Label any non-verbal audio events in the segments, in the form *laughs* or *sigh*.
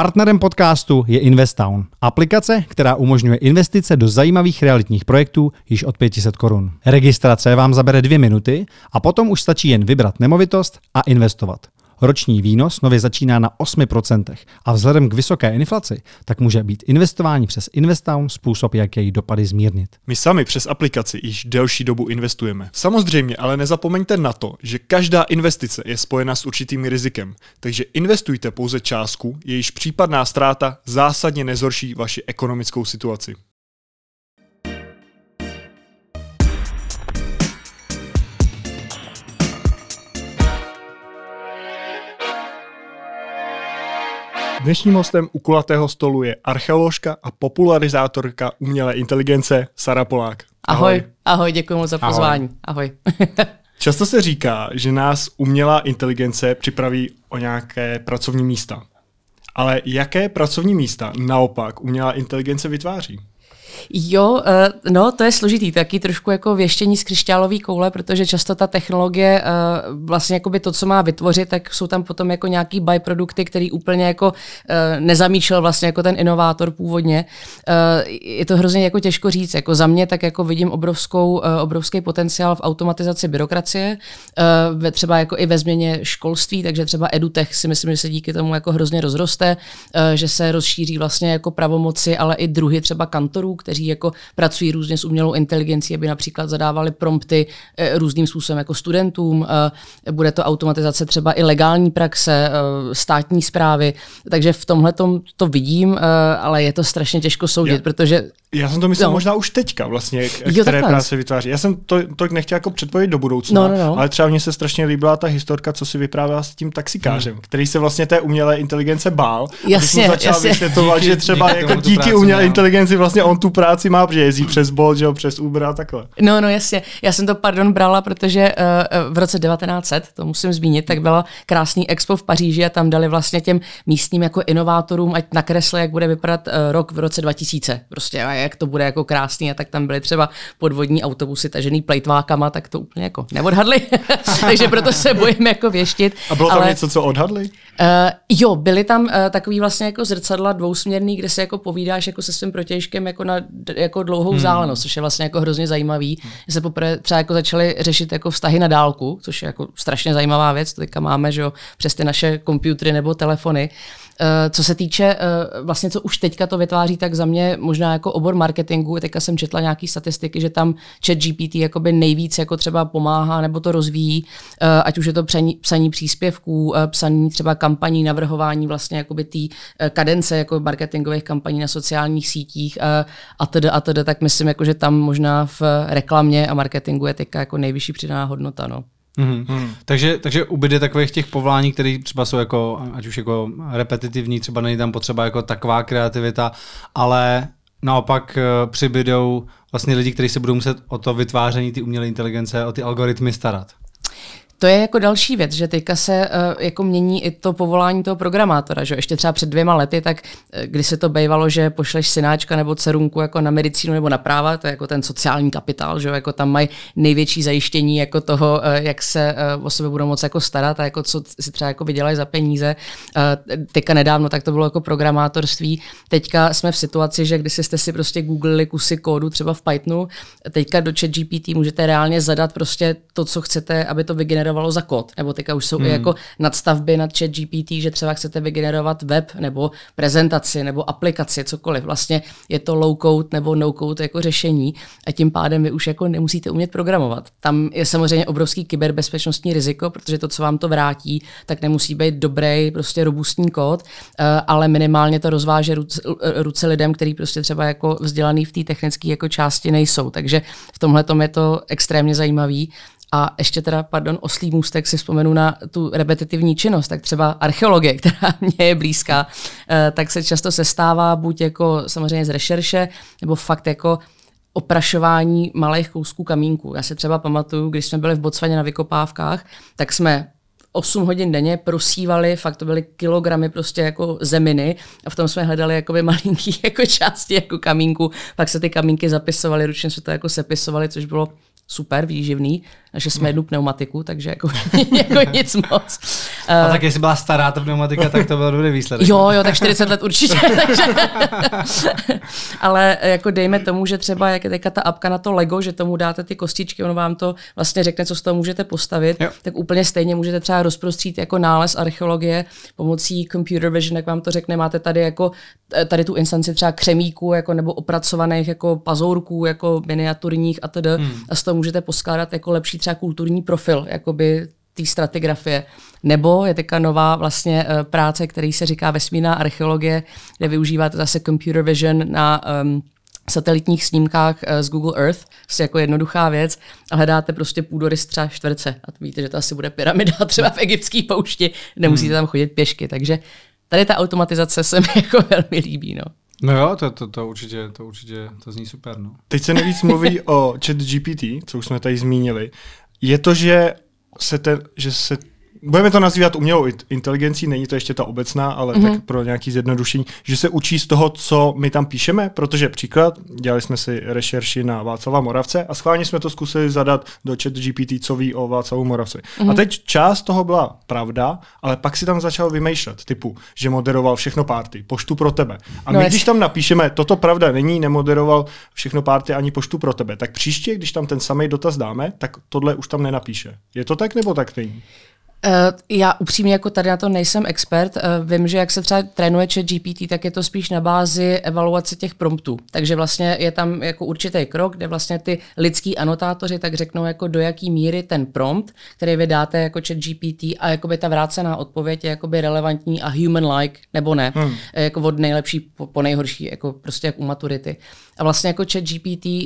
Partnerem podcastu je Investown, aplikace, která umožňuje investice do zajímavých realitních projektů již od 500 korun. Registrace vám zabere dvě minuty a potom už stačí jen vybrat nemovitost a investovat. Roční výnos nově začíná na 8% a vzhledem k vysoké inflaci, tak může být investování přes Investown způsob, jak její dopady zmírnit. My sami přes aplikaci již delší dobu investujeme. Samozřejmě, ale nezapomeňte na to, že každá investice je spojena s určitým rizikem, takže investujte pouze částku, jejíž případná ztráta zásadně nezhorší vaši ekonomickou situaci. Dnešním hostem u kulatého stolu je archeoložka a popularizátorka umělé inteligence Sara Polák. Ahoj, ahoj, ahoj děkuji moc za pozvání. Ahoj. ahoj. *laughs* Často se říká, že nás umělá inteligence připraví o nějaké pracovní místa. Ale jaké pracovní místa naopak umělá inteligence vytváří? Jo, eh, no to je složitý, taky trošku jako věštění z křišťálové koule, protože často ta technologie, eh, vlastně jako by to, co má vytvořit, tak jsou tam potom jako nějaký byprodukty, který úplně jako eh, nezamýšlel vlastně jako ten inovátor původně. Je to hrozně jako těžko říct, jako za mě tak jako vidím obrovskou, obrovský potenciál v automatizaci byrokracie, třeba jako i ve změně školství, takže třeba edutech si myslím, že se díky tomu jako hrozně rozroste, že se rozšíří vlastně jako pravomoci, ale i druhy třeba kantorů, kteří jako pracují různě s umělou inteligencí, aby například zadávali prompty eh, různým způsobem jako studentům. Eh, bude to automatizace třeba i legální praxe, eh, státní zprávy. Takže v tomhle to vidím, ale je to strašně těžko soudit, protože... Já jsem to myslel no. možná už teďka vlastně, jo, které práce vytváří. Já jsem to, to nechtěl jako předpovědět do budoucna, no, no, no. ale třeba mně se strašně líbila ta historka, co si vyprávěla s tím taxikářem, hmm. který se vlastně té umělé inteligence bál. Jasně, a začal jasně. vysvětlovat, že třeba díky jako díky umělé inteligenci vlastně on tu práci má, protože jezdí přes Bolt, že jo, přes Uber a takhle. No, no jasně. Já jsem to, pardon, brala, protože uh, v roce 1900, to musím zmínit, tak byla krásný expo v Paříži a tam dali vlastně těm místním jako inovátorům, ať nakresli, jak bude vypadat uh, rok v roce 2000. Prostě a jak to bude jako krásný a tak tam byly třeba podvodní autobusy tažený plejtvákama, tak to úplně jako neodhadli. *laughs* Takže proto se bojím jako věštit. A bylo tam ale, něco, co odhadli? Uh, jo, byly tam uh, takový vlastně jako zrcadla dvousměrný, kde se jako povídáš jako se svým protějškem jako na jako dlouhou hmm. vzdálenost, což je vlastně jako hrozně zajímavý. Hmm. Se poprvé třeba jako začali řešit jako vztahy na dálku, což je jako strašně zajímavá věc, to teďka máme, že jo, přes ty naše počítače nebo telefony. Eh, co se týče eh, vlastně, co už teďka to vytváří, tak za mě možná jako obor marketingu, teďka jsem četla nějaký statistiky, že tam chat GPT jakoby nejvíc jako třeba pomáhá nebo to rozvíjí, eh, ať už je to psaní, psaní příspěvků, psaní třeba kampaní, navrhování vlastně jakoby té kadence jako marketingových kampaní na sociálních sítích a tedy a tedy, tak myslím, jako, že tam možná v reklamě a marketingu je teďka jako nejvyšší přidaná hodnota. No. Mm-hmm. Takže, takže ubyde takových těch povolání, které třeba jsou jako, ať už jako repetitivní, třeba není tam potřeba jako taková kreativita, ale naopak eh, přibydou vlastně lidi, kteří se budou muset o to vytváření ty umělé inteligence, o ty algoritmy starat. To je jako další věc, že teďka se uh, jako mění i to povolání toho programátora, že ještě třeba před dvěma lety, tak uh, když se to bývalo, že pošleš synáčka nebo dcerunku jako na medicínu nebo na práva, to je jako ten sociální kapitál, že jako tam mají největší zajištění jako toho, uh, jak se uh, o sebe budou moc jako starat a jako co si třeba jako vydělají za peníze. Uh, teďka nedávno tak to bylo jako programátorství. Teďka jsme v situaci, že když jste si prostě googlili kusy kódu třeba v Pythonu, teďka do chat GPT můžete reálně zadat prostě to, co chcete, aby to vygenerovalo vygenerovalo za kód. Nebo teďka už jsou hmm. i jako nadstavby nad chat GPT, že třeba chcete vygenerovat web nebo prezentaci nebo aplikaci, cokoliv. Vlastně je to low code nebo no code jako řešení a tím pádem vy už jako nemusíte umět programovat. Tam je samozřejmě obrovský kyberbezpečnostní riziko, protože to, co vám to vrátí, tak nemusí být dobrý, prostě robustní kód, eh, ale minimálně to rozváže ruce, ruce lidem, který prostě třeba jako vzdělaný v té technické jako části nejsou. Takže v tomhle je to extrémně zajímavý. A ještě teda, pardon, oslý můstek si vzpomenu na tu repetitivní činnost, tak třeba archeologie, *laughs* která mě je blízká, eh, tak se často sestává buď jako samozřejmě z rešerše, nebo fakt jako oprašování malých kousků kamínku. Já si třeba pamatuju, když jsme byli v Botswaně na vykopávkách, tak jsme 8 hodin denně prosívali, fakt to byly kilogramy prostě jako zeminy a v tom jsme hledali jakoby malinký *laughs* jako části jako kamínku, pak se ty kamínky zapisovaly, ručně se to jako sepisovali, což bylo super výživný, že jsme jednu pneumatiku, takže jako, *laughs* jako nic moc. A tak jestli byla stará ta pneumatika, tak to byl dobrý výsledek. Jo, jo, tak 40 let určitě. *laughs* takže... *laughs* Ale jako dejme tomu, že třeba jak je teďka ta apka na to Lego, že tomu dáte ty kostičky, ono vám to vlastně řekne, co z toho můžete postavit, jo. tak úplně stejně můžete třeba rozprostřít jako nález archeologie pomocí computer vision, jak vám to řekne, máte tady jako tady tu instanci třeba křemíků jako, nebo opracovaných jako pazourků, jako miniaturních a tedy hmm. a z toho můžete poskládat jako lepší třeba kulturní profil jakoby té stratigrafie. Nebo je teďka nová vlastně uh, práce, který se říká vesmírná archeologie, kde využíváte zase computer vision na um, satelitních snímkách uh, z Google Earth, prostě jako jednoduchá věc, a hledáte prostě půdorys třeba čtverce. A víte, že to asi bude pyramida *laughs* třeba v egyptské poušti, nemusíte hmm. tam chodit pěšky. Takže tady ta automatizace se mi *laughs* jako velmi líbí. No. No jo, to, to, to, určitě, to určitě, to zní super. No. Teď se nejvíc mluví *laughs* o chat GPT, co už jsme tady zmínili. Je to, že se, ten, že se budeme to nazývat umělou inteligencí, není to ještě ta obecná, ale mm-hmm. tak pro nějaký zjednodušení, že se učí z toho, co my tam píšeme, protože příklad, dělali jsme si rešerši na Václava Moravce a schválně jsme to zkusili zadat do chat GPT, co ví o Václavu Moravci. Mm-hmm. A mhm. teď část toho byla pravda, ale pak si tam začal vymýšlet, typu, že moderoval všechno párty, poštu pro tebe. A my, no když tam napíšeme, toto pravda není, nemoderoval všechno párty ani poštu pro tebe, tak příště, když tam ten samý dotaz dáme, tak tohle už tam nenapíše. Je to tak nebo tak není? Uh, já upřímně jako tady na to nejsem expert. Uh, vím, že jak se třeba trénuje chat GPT, tak je to spíš na bázi evaluace těch promptů. Takže vlastně je tam jako určitý krok, kde vlastně ty lidský anotátoři tak řeknou, jako do jaký míry ten prompt, který vydáte jako chat GPT a jakoby ta vrácená odpověď je jakoby relevantní a human-like nebo ne. Hmm. Jako od nejlepší po, po nejhorší, jako prostě jak u maturity. A vlastně jako chat GPT, uh,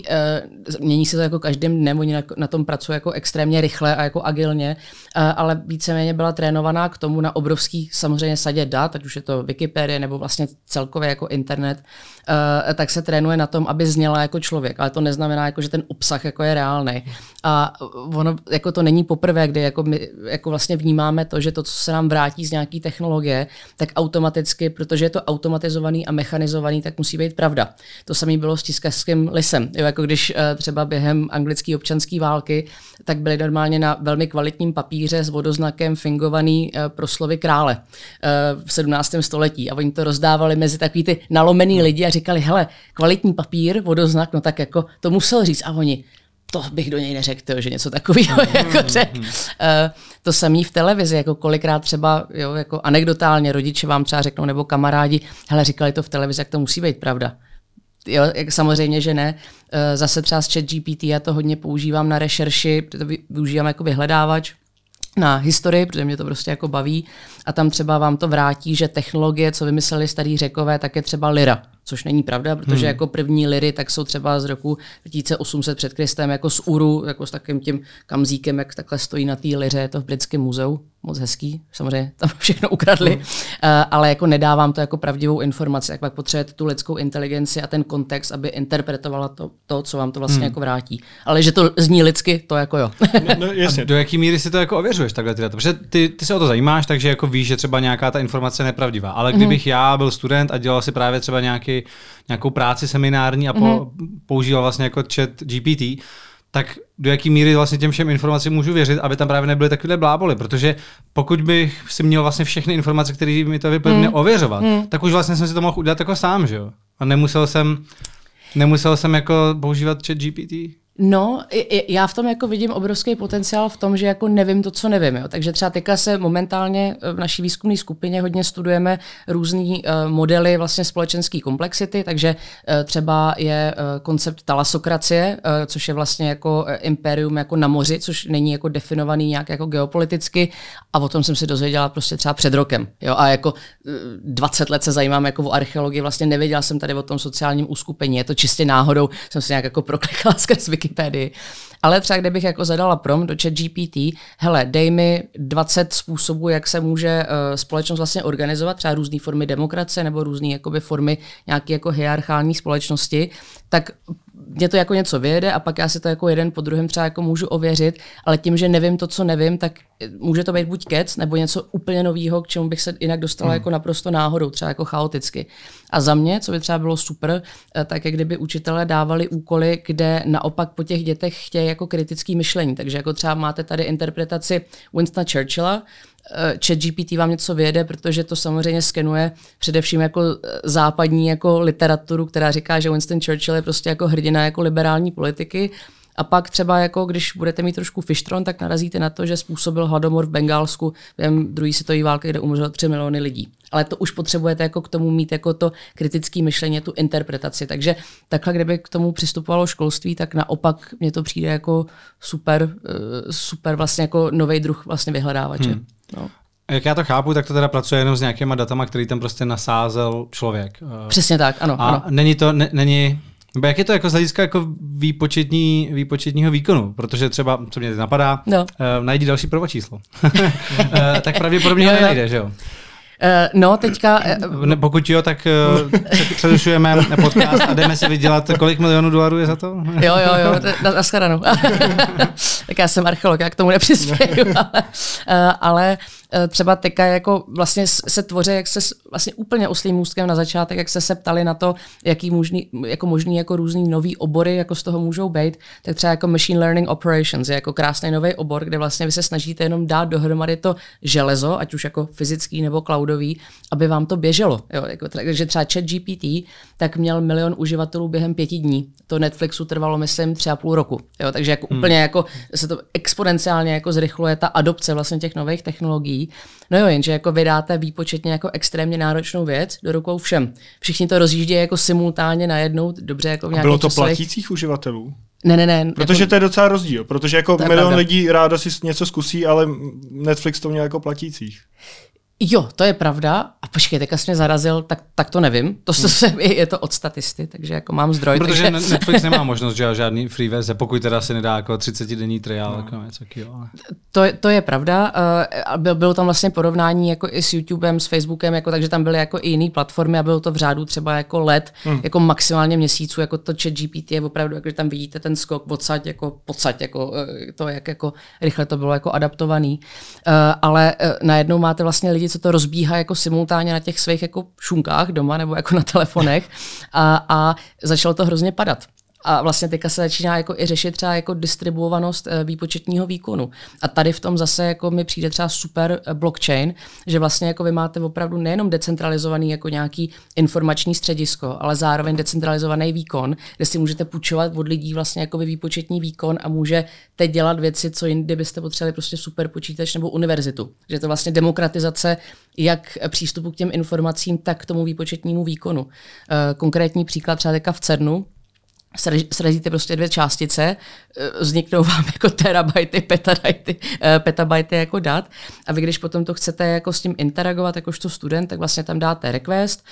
mění se to jako každým dnem, oni na, na tom pracují jako extrémně rychle a jako agilně, uh, ale víceméně byla trénovaná k tomu na obrovský samozřejmě sadě dat, ať už je to Wikipedie nebo vlastně celkově jako internet, uh, tak se trénuje na tom, aby zněla jako člověk, ale to neznamená, jako, že ten obsah jako je reálný. A ono jako to není poprvé, kdy jako my jako vlastně vnímáme to, že to, co se nám vrátí z nějaké technologie, tak automaticky, protože je to automatizovaný a mechanizovaný, tak musí být pravda. To samé bylo s tiskařským lisem. Jo, jako když uh, třeba během anglické občanské války, tak byly normálně na velmi kvalitním papíře s vodoznakem fingovaný uh, proslovy krále uh, v 17. století. A oni to rozdávali mezi takový ty nalomený lidi a říkali, hele, kvalitní papír, vodoznak, no tak jako to musel říct. A oni, to bych do něj neřekl, že něco takového *laughs* jako řek. Mm. Uh, to samé v televizi, jako kolikrát třeba jo, jako anekdotálně rodiče vám třeba řeknou, nebo kamarádi, hele, říkali to v televizi, jak to musí být pravda. Jo, jak samozřejmě, že ne. Zase třeba s chat GPT, já to hodně používám na rešerši, to využívám jako vyhledávač na historii, protože mě to prostě jako baví. A tam třeba vám to vrátí, že technologie, co vymysleli starý řekové, tak je třeba lira což není pravda, protože hmm. jako první liry tak jsou třeba z roku 2800 před Kristem, jako z Uru, jako s takým tím kamzíkem, jak takhle stojí na té liře, je to v Britském muzeu, moc hezký, samozřejmě tam *laughs* všechno ukradli, hmm. uh, ale jako nedávám to jako pravdivou informaci, jak pak potřebujete tu lidskou inteligenci a ten kontext, aby interpretovala to, to co vám to vlastně hmm. jako vrátí. Ale že to zní lidsky, to jako jo. no, no, *laughs* jasně. A do jaký míry si to jako ověřuješ takhle ty data? Protože ty, ty se o to zajímáš, takže jako víš, že třeba nějaká ta informace je nepravdivá. Ale kdybych hmm. já byl student a dělal si právě třeba nějaký nějakou práci seminární a po, mm-hmm. používal vlastně jako chat GPT, tak do jaký míry vlastně těm všem informacím můžu věřit, aby tam právě nebyly takové bláboly, protože pokud bych si měl vlastně všechny informace, které mi to vypadne mm. ověřovat, mm. tak už vlastně jsem si to mohl udělat jako sám, že jo? A nemusel jsem, nemusel jsem jako používat chat GPT. No, já v tom jako vidím obrovský potenciál v tom, že jako nevím to, co nevím. Jo. Takže třeba teďka se momentálně v naší výzkumné skupině hodně studujeme různé uh, modely vlastně společenské komplexity, takže uh, třeba je uh, koncept talasokracie, uh, což je vlastně jako uh, imperium jako na moři, což není jako definovaný nějak jako geopoliticky a o tom jsem si dozvěděla prostě třeba před rokem. Jo. A jako uh, 20 let se zajímám jako o archeologii, vlastně nevěděla jsem tady o tom sociálním uskupení, je to čistě náhodou, jsem si nějak jako proklikala *laughs* skrz Wikipedii. Ale třeba kdybych jako zadala prom do chat GPT, hele, dej mi 20 způsobů, jak se může uh, společnost vlastně organizovat, třeba různé formy demokracie nebo různé jakoby formy nějaké jako hierarchální společnosti, tak mě to jako něco vyjede a pak já si to jako jeden po druhém třeba jako můžu ověřit, ale tím, že nevím to, co nevím, tak může to být buď kec, nebo něco úplně nového, k čemu bych se jinak dostala hmm. jako naprosto náhodou, třeba jako chaoticky. A za mě, co by třeba bylo super, eh, tak jak kdyby učitelé dávali úkoly, kde naopak po těch dětech chtějí jako kritický myšlení. Takže jako třeba máte tady interpretaci Winstona Churchilla, eh, chat GPT vám něco vyjede, protože to samozřejmě skenuje především jako eh, západní jako literaturu, která říká, že Winston Churchill je prostě jako hrdina jako liberální politiky a pak třeba jako, když budete mít trošku fishtron, tak narazíte na to, že způsobil hladomor v Bengálsku během druhé světové války, kde umřelo 3 miliony lidí. Ale to už potřebujete jako k tomu mít jako to kritické myšlení, tu interpretaci. Takže takhle, kdyby k tomu přistupovalo školství, tak naopak mně to přijde jako super, eh, super vlastně jako nový druh vlastně vyhledávače. Hmm. No. Jak já to chápu, tak to teda pracuje jenom s nějakýma datama, který tam prostě nasázel člověk. Eh, Přesně tak, ano. A ano. není to, ne, není, nebo jak je to jako z hlediska jako výpočetní, výpočetního výkonu? Protože třeba, co mě napadá, no. uh, najdi další prvočíslo. uh, *laughs* tak pravděpodobně ho nenajde, že jo? Uh, no, teďka... Uh, ne, pokud jo, tak uh, přerušujeme podcast a jdeme si vydělat, kolik milionů dolarů je za to? jo, jo, jo, na, na shledanou. *laughs* tak já jsem archeolog, já k tomu nepřispěju, ale, *laughs* uh, ale Eh, třeba teďka jako vlastně se tvoří, jak se vlastně úplně oslým můstkem na začátek, jak se se ptali na to, jaký možný, jako možný jako různý nový obory jako z toho můžou být, tak třeba jako machine learning operations je jako krásný nový obor, kde vlastně vy se snažíte jenom dát dohromady to železo, ať už jako fyzický nebo cloudový, aby vám to běželo. Jo, jako, takže třeba chat GPT tak měl milion uživatelů během pěti dní. To Netflixu trvalo, myslím, tři a půl roku. Jo, takže jako hmm. úplně jako se to exponenciálně jako zrychluje ta adopce vlastně těch nových technologií No jo, jenže jako vydáte výpočetně jako extrémně náročnou věc do rukou všem. Všichni to rozjíždějí jako simultánně najednou, dobře jako v Bylo to časových... platících uživatelů? Ne, ne, ne. Protože jako... to je docela rozdíl, protože jako milion pravda. lidí rádo si něco zkusí, ale Netflix to měl jako platících. Jo, to je pravda. A počkej, teďka jsi mě zarazil, tak, tak to nevím. To hmm. *laughs* se, je to od statisty, takže jako mám zdroj. Protože takže... Netflix nemá *laughs* možnost dělat žádný free verze, pokud teda se nedá jako 30 denní trial. No. Jako něco ale... to, to, je pravda. Uh, byl, bylo tam vlastně porovnání jako i s YouTubem, s Facebookem, jako, takže tam byly jako i jiné platformy a bylo to v řádu třeba jako let, hmm. jako maximálně měsíců, jako to chat GPT je opravdu, jako, že tam vidíte ten skok odsaď, jako podsaď, jako to, jak jako rychle to bylo jako adaptovaný. Uh, ale uh, najednou máte vlastně lidi, co to rozbíhá jako simultánně na těch svých jako šunkách doma nebo jako na telefonech a, a začalo to hrozně padat. A vlastně teďka se začíná jako i řešit třeba jako distribuovanost eh, výpočetního výkonu. A tady v tom zase jako mi přijde třeba super eh, blockchain, že vlastně jako vy máte opravdu nejenom decentralizovaný jako nějaký informační středisko, ale zároveň decentralizovaný výkon, kde si můžete půjčovat od lidí vlastně jako výpočetní výkon a může teď dělat věci, co jindy byste potřebovali prostě super počítač nebo univerzitu. Že to vlastně demokratizace jak přístupu k těm informacím, tak k tomu výpočetnímu výkonu. Eh, konkrétní příklad třeba teďka v CERNu, srazíte prostě dvě částice, eh, vzniknou vám *laughs* jako terabajty, petabajty, eh, petabajty jako dat. A vy když potom to chcete jako s tím interagovat jakožto student, tak vlastně tam dáte request,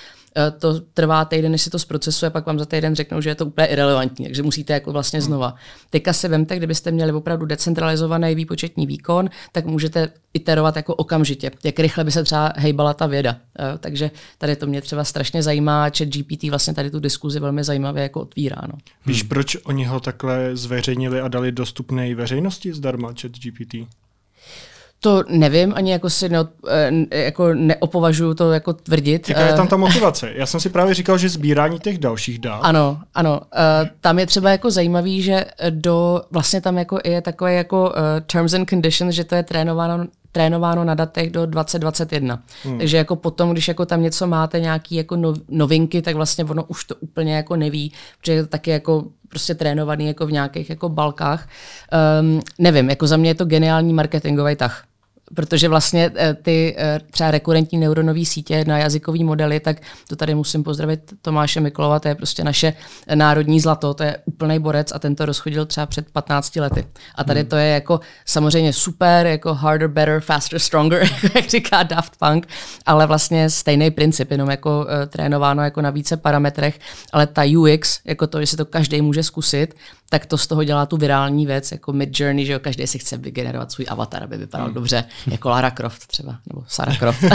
to trvá týden, než se to zprocesuje, pak vám za týden řeknou, že je to úplně irrelevantní, takže musíte jako vlastně hmm. znova. Teďka se vemte, kdybyste měli opravdu decentralizovaný výpočetní výkon, tak můžete iterovat jako okamžitě, jak rychle by se třeba hejbala ta věda. Eh, takže tady to mě třeba strašně zajímá, chat GPT vlastně tady tu diskuzi velmi zajímavě jako otvírá. No. Víš, hmm. proč oni ho takhle zveřejnili a dali dostupné veřejnosti zdarma chat GPT? To nevím, ani jako si neod, eh, jako neopovažuju to jako tvrdit. Jaká je tam ta eh, motivace? Já jsem si právě říkal, že sbírání těch dalších dát. Ano, ano. Uh, tam je třeba jako zajímavý, že do, vlastně tam jako je takové jako terms and conditions, že to je trénováno trénováno na datech do 2021. Hmm. Takže jako potom, když jako tam něco máte, nějaký jako novinky, tak vlastně ono už to úplně jako neví, protože je to taky jako prostě trénovaný jako v nějakých jako balkách. Um, nevím, jako za mě je to geniální marketingový tah protože vlastně eh, ty eh, třeba rekurentní neuronové sítě na jazykový modely, tak to tady musím pozdravit Tomáše Miklova, to je prostě naše národní zlato, to je úplný borec a ten to rozchodil třeba před 15 lety. A tady hmm. to je jako samozřejmě super, jako harder, better, faster, stronger, *laughs* jak říká Daft Punk, ale vlastně stejný princip, jenom jako uh, trénováno jako na více parametrech, ale ta UX, jako to, že si to každý může zkusit, tak to z toho dělá tu virální věc, jako Mid Journey, že jo, každý si chce vygenerovat svůj avatar, aby vypadal hmm. dobře, jako Lara Croft třeba, nebo Sarah Croft. uh,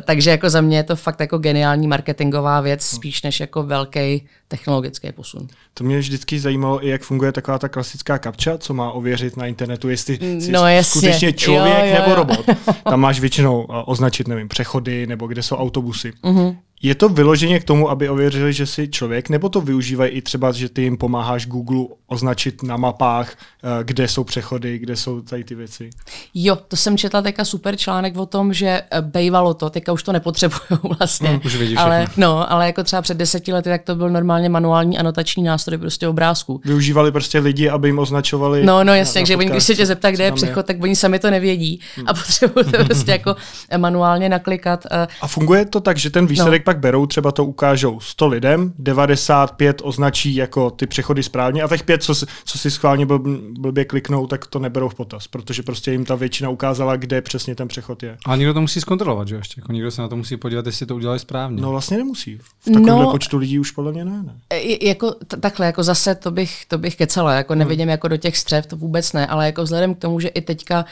*laughs* takže jako za mě je to fakt jako geniální marketingová věc, spíš než jako velký technologický posun. To mě vždycky zajímalo, i jak funguje taková ta klasická kapča, co má ověřit na internetu, jestli jsi No, jasně. skutečně člověk Jo, jo, nebo jo. robot. Tam máš většinou a, označit, nevím, přechody nebo kde jsou autobusy. Mhm. Je to vyloženě k tomu, aby ověřili, že jsi člověk, nebo to využívají i třeba, že ty jim pomáháš Google označit na mapách, eh, kde jsou přechody, kde jsou tady ty věci? Jo, to jsem četla teďka super článek o tom, že eh, bejvalo to, teďka už to nepotřebují *laughs* vlastně. Mm, už vědí ale, všechno. no, ale jako třeba před deseti lety, tak to byl normálně manuální anotační nástroj prostě obrázků. Využívali prostě lidi, aby jim označovali No, no jasně, takže oni, když se tě zeptá, kde je přechod, tak oni sami to nevědí Hmm. a potřebují to prostě jako *laughs* manuálně naklikat. eh, A funguje to tak, že ten výsledek no. Pak berou, třeba to ukážou 100 lidem, 95 označí jako ty přechody správně a těch pět, co, si- co si schválně blb, blbě kliknou, tak to neberou v potaz, protože prostě jim ta většina ukázala, kde přesně ten přechod je. Ale někdo to musí zkontrolovat, že jo, ještě? Jako někdo se na to musí podívat, jestli to udělali správně. No vlastně nemusí. V takovémhle No. počtu lidí už podle mě ne. ne. E, jako t- takhle, jako zase to bych, to bych kecala, jako nevidím jako do těch střev, to vůbec ne, ale jako vzhledem k tomu, že i teďka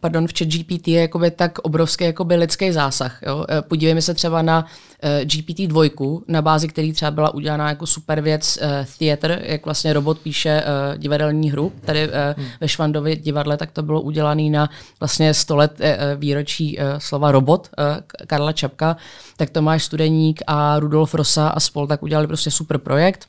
pardon, v chat GPT je jakoby tak obrovský jakoby lidský zásah. Jo? E, Podívejme se třeba na uh, GPT-2, na bázi který třeba byla udělána jako super věc uh, Theater, jak vlastně robot píše uh, divadelní hru. Tady uh, hmm. ve Švandově divadle tak to bylo udělané na vlastně 100 let uh, výročí uh, slova robot uh, Karla Čapka. Tak Tomáš Studeník a Rudolf Rosa a spol tak udělali prostě super projekt.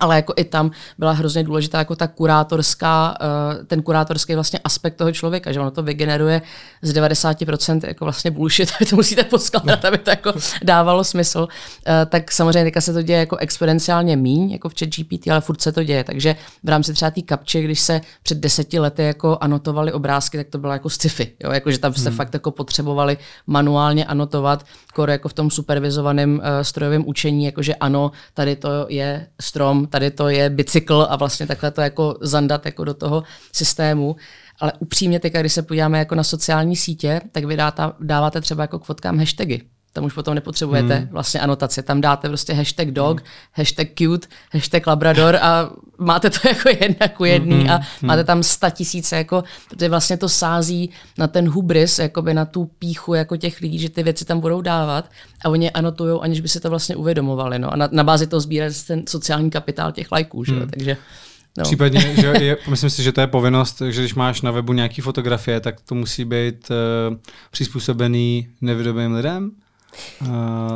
Ale jako i tam byla hrozně důležitá jako ta kurátorská, eh, ten kurátorský vlastně aspekt toho člověka, že ono to vygeneruje z 90% jako vlastně bullshit, aby *laughs* to musíte poskládat, aby to jako dávalo smysl. Eh, Tak samozřejmě teďka se to děje jako exponenciálně míň, jako v chat GPT, ale furt se to děje. Takže v rámci třeba té kapče, když se před deseti lety jako anotovali obrázky, tak to bylo jako sci-fi. Jo? Jako, že tam jste hmm. fakt jako potřebovali manuálně anotovat, jako v tom supervizovaném uh, strojovém učení, jakože ano, tady to je strom, tady to je bicykl a vlastně takhle to jako zandat jako do toho systému. Ale upřímně teď, když se podíváme jako na sociální sítě, tak vy dáta, dáváte třeba jako k fotkám hashtagy. Tam už potom nepotřebujete hmm. vlastně anotaci. Tam dáte prostě hashtag dog, hmm. hashtag cute, hashtag labrador a máte to *laughs* jako jedna ku jedný hmm. a hmm. máte tam sta tisíce, jako, protože vlastně to sází na ten hubris, jakoby na tu píchu jako těch lidí, že ty věci tam budou dávat a oni je anotujou, aniž by si to vlastně uvědomovali. No. A na, na bázi toho sbírat ten sociální kapitál těch lajků. Že? Hmm. Takže No. Případně, *laughs* že je, myslím si, že to je povinnost, že když máš na webu nějaký fotografie, tak to musí být uh, přizpůsobený nevidomým lidem. Uh,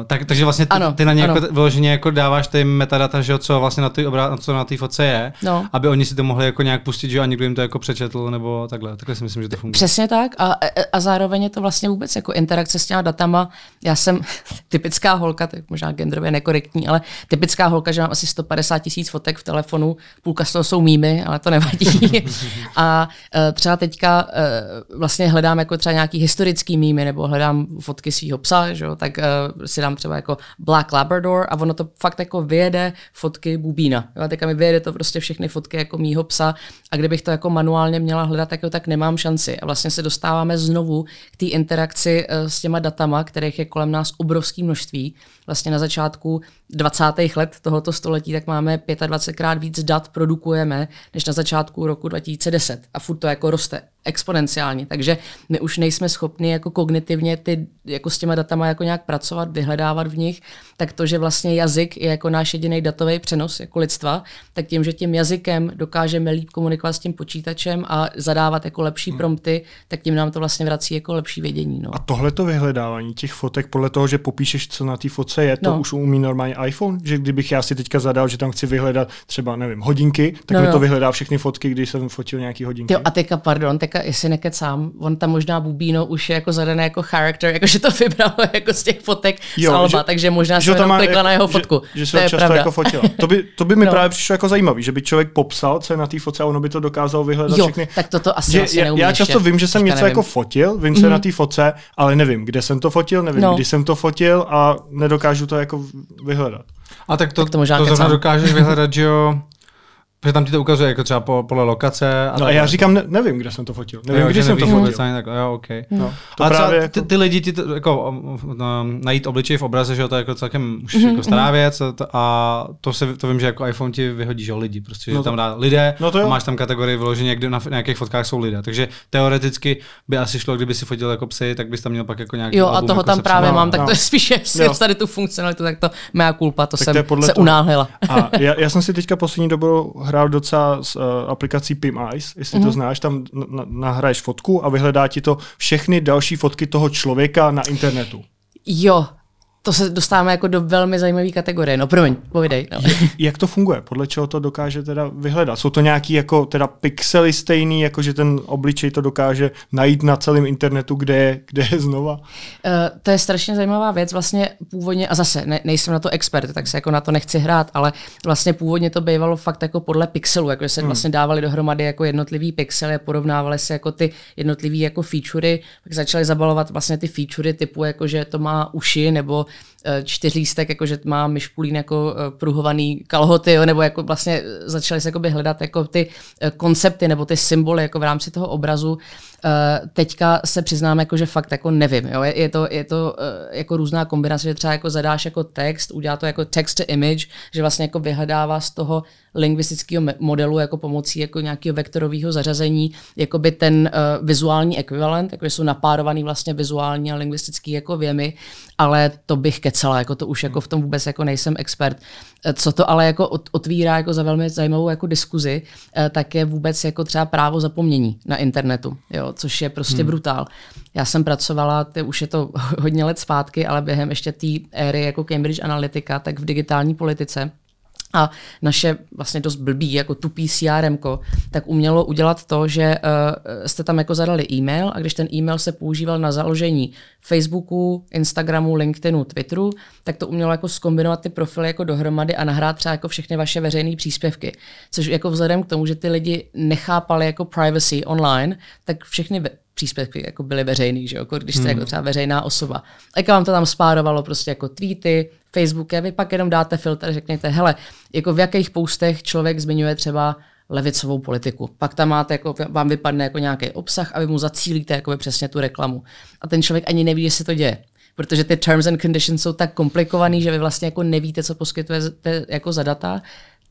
tak, takže vlastně ty, Ano, ty na ně ano. jako, vyloženě jako dáváš ty metadata, že jo, co vlastně na té obrá- co na té fotce je, No. aby oni si to mohli jako nějak pustit, že jo, a někdo jim to jako přečetl, nebo takhle. Takhle si myslím, že to funguje. Přesně tak a, a zároveň je to vlastně vůbec jako interakce s těma datama. Já jsem *laughs* typická holka, tak možná genderově nekorektní, ale typická holka, že mám asi 150 tisíc fotek v telefonu, půlka z toho jsou mýmy, ale to nevadí. *laughs* a e, třeba teďka e, vlastně hledám jako třeba nějaký historický mýmy, nebo hledám fotky svého psa, že jo, tak uh, si dám třeba jako Black Labrador a ono to fakt jako vyjede fotky Bubína. Jo, a teďka mi vyjede to prostě všechny fotky jako mýho psa a kdybych to jako manuálně měla hledat, tak, jo, tak nemám šanci. A vlastně se dostáváme znovu k té interakci uh, s těma datama, kterých je kolem nás obrovské množství. Vlastně na začátku 20. let tohoto století tak máme 25krát víc dat produkujeme, než na začátku roku 2010. A furt to jako roste exponenciálně. Takže my už nejsme schopni jako kognitivně ty, jako s těma datama jako nějak pracovat, vyhledávat v nich, tak to, že vlastně jazyk je jako náš jediný datový přenos jako lidstva, tak tím, že tím jazykem dokážeme líp komunikovat s tím počítačem a zadávat jako lepší Hmm. prompty, tak tím nám to vlastně vrací jako lepší vědění. No. A tohle to vyhledávání těch fotek podle toho, že popíšeš, co na té fotce je, to No. už umí normálně iPhone? Že kdybych já si teďka zadal, že tam chci vyhledat třeba, nevím, hodinky, tak No, mi no. to vyhledá všechny fotky, když jsem fotil nějaký hodinky. Jo, a teďka, pardon, teďka, jestli nekecám, on tam možná Bubíno už je jako zadaný jako character, jako že to vybralo *laughs* jako z těch fotek Jo, z Alba, že- takže možná že jsem klikla na jeho fotku. Že, že se to je často pravda. jako fotila. To by, to by mi *laughs* No. právě přišlo jako zajímavý, že by člověk popsal, co je na té fotce a ono by to dokázalo vyhledat Jo, všechny. tak toto asi že, asi já, často vím, že jsem něco nevím. jako fotil, vím, co je na té fotce, ale nevím, kde jsem to fotil, nevím, No. kdy jsem to fotil a nedokážu to jako vyhledat. A tak to, Tak to možná to zrovna dokážeš vyhledat, že jo, Protože tam ti to ukazuje jako třeba po, podle lokace. A no a já říkám, ne, nevím, kde jsem to fotil. Nevím, jo, kdy jsem to fotil. tak, jo, okay. no. To právě jako... ty, ty, lidi, ti to, jako, no, najít obličej v obraze, že jo, to je jako celkem už mm-hmm. jako stará věc a to, se, to vím, že jako iPhone ti vyhodí, že jo, lidi, prostě, že no to, tam dá lidé no to a máš tam kategorii vyloženě, kde na, na nějakých fotkách jsou lidé. Takže teoreticky by asi šlo, kdyby si fotil jako psy, tak bys tam měl pak jako nějaký Jo, a toho jako tam právě mám, tak to je spíš, jestli tady tu funkcionalitu, tak to mea culpa, to jsem se unáhlila. A já, já jsem si teďka poslední dobu hrál docela s uh, aplikací Pim Eyes, jestli mm-hmm. to mhm. znáš, tam nahraješ fotku a vyhledá ti to všechny další fotky toho člověka na internetu. Jo, to se dostáváme jako do velmi zajímavé kategorie. No promiň, povídej. No. Jak to funguje? Podle čeho to dokáže teda vyhledat? Jsou to nějaký jako teda pixely stejný, jako že ten obličej to dokáže najít na celém internetu, kde je, kde je znova? Uh, to je strašně zajímavá věc. Vlastně původně, a zase ne, nejsem na to expert, tak se jako na to nechci hrát, ale vlastně původně to bývalo fakt jako podle pixelů, jako se hmm. vlastně dávali dohromady jako jednotlivý pixely a porovnávali se jako ty jednotlivý jako featurey, pak začali zabalovat vlastně ty featurey typu jako, že to má uši nebo Eh, čtyřlístek, jako že má myšpulín jako eh, pruhovaný kalhoty, jo, nebo jako vlastně začali se hledat jako ty eh, koncepty nebo ty symboly jako v rámci toho obrazu. Teďka se přiznám, jako, že fakt jako nevím. Jo. Je, to, je to jako různá kombinace, že třeba jako zadáš jako text, udělá to jako text to image, že vlastně jako vyhledává z toho lingvistického modelu jako pomocí jako nějakého vektorového zařazení jako by ten uh, vizuální ekvivalent, jako jsou napárovaný vlastně vizuální a lingvistický jako věmy, ale to bych kecala, jako to už jako v tom vůbec jako nejsem expert. Eh, co to ale jako otvírá jako za velmi zajímavou jako diskuzi, uh, tak je vůbec jako třeba právo zapomnění na internetu, jo, což je prostě hmm. brutál. Já jsem pracovala, ty, už je to *laughs* hodně let zpátky, ale během ještě té éry jako Cambridge Analytica, tak v digitální politice a naše vlastně dost blbý, jako tupý CRM, tak umělo udělat to, že uh, jste tam jako zadali e-mail a když ten e-mail se používal na založení Facebooku, Instagramu, LinkedInu, Twitteru, tak to umělo jako skombinovat ty profily jako dohromady a nahrát třeba jako všechny vaše veřejné příspěvky. Což jako vzhledem k tomu, že ty lidi nechápali jako privacy online, tak všechny příspěvky jako byly veřejný, že jo? Jako když jste hmm. jako třeba veřejná osoba. A jak vám to tam spárovalo prostě jako tweety, Facebooky, a vy pak jenom dáte filtr, řekněte, hele, jako v jakých postech člověk zmiňuje třeba levicovou politiku. Pak tam máte, jako, vám vypadne jako nějaký obsah a vy mu zacílíte jako přesně tu reklamu. A ten člověk ani neví, jestli to děje. Protože ty terms and conditions jsou tak komplikovaný, že vy vlastně jako nevíte, co poskytujete jako za data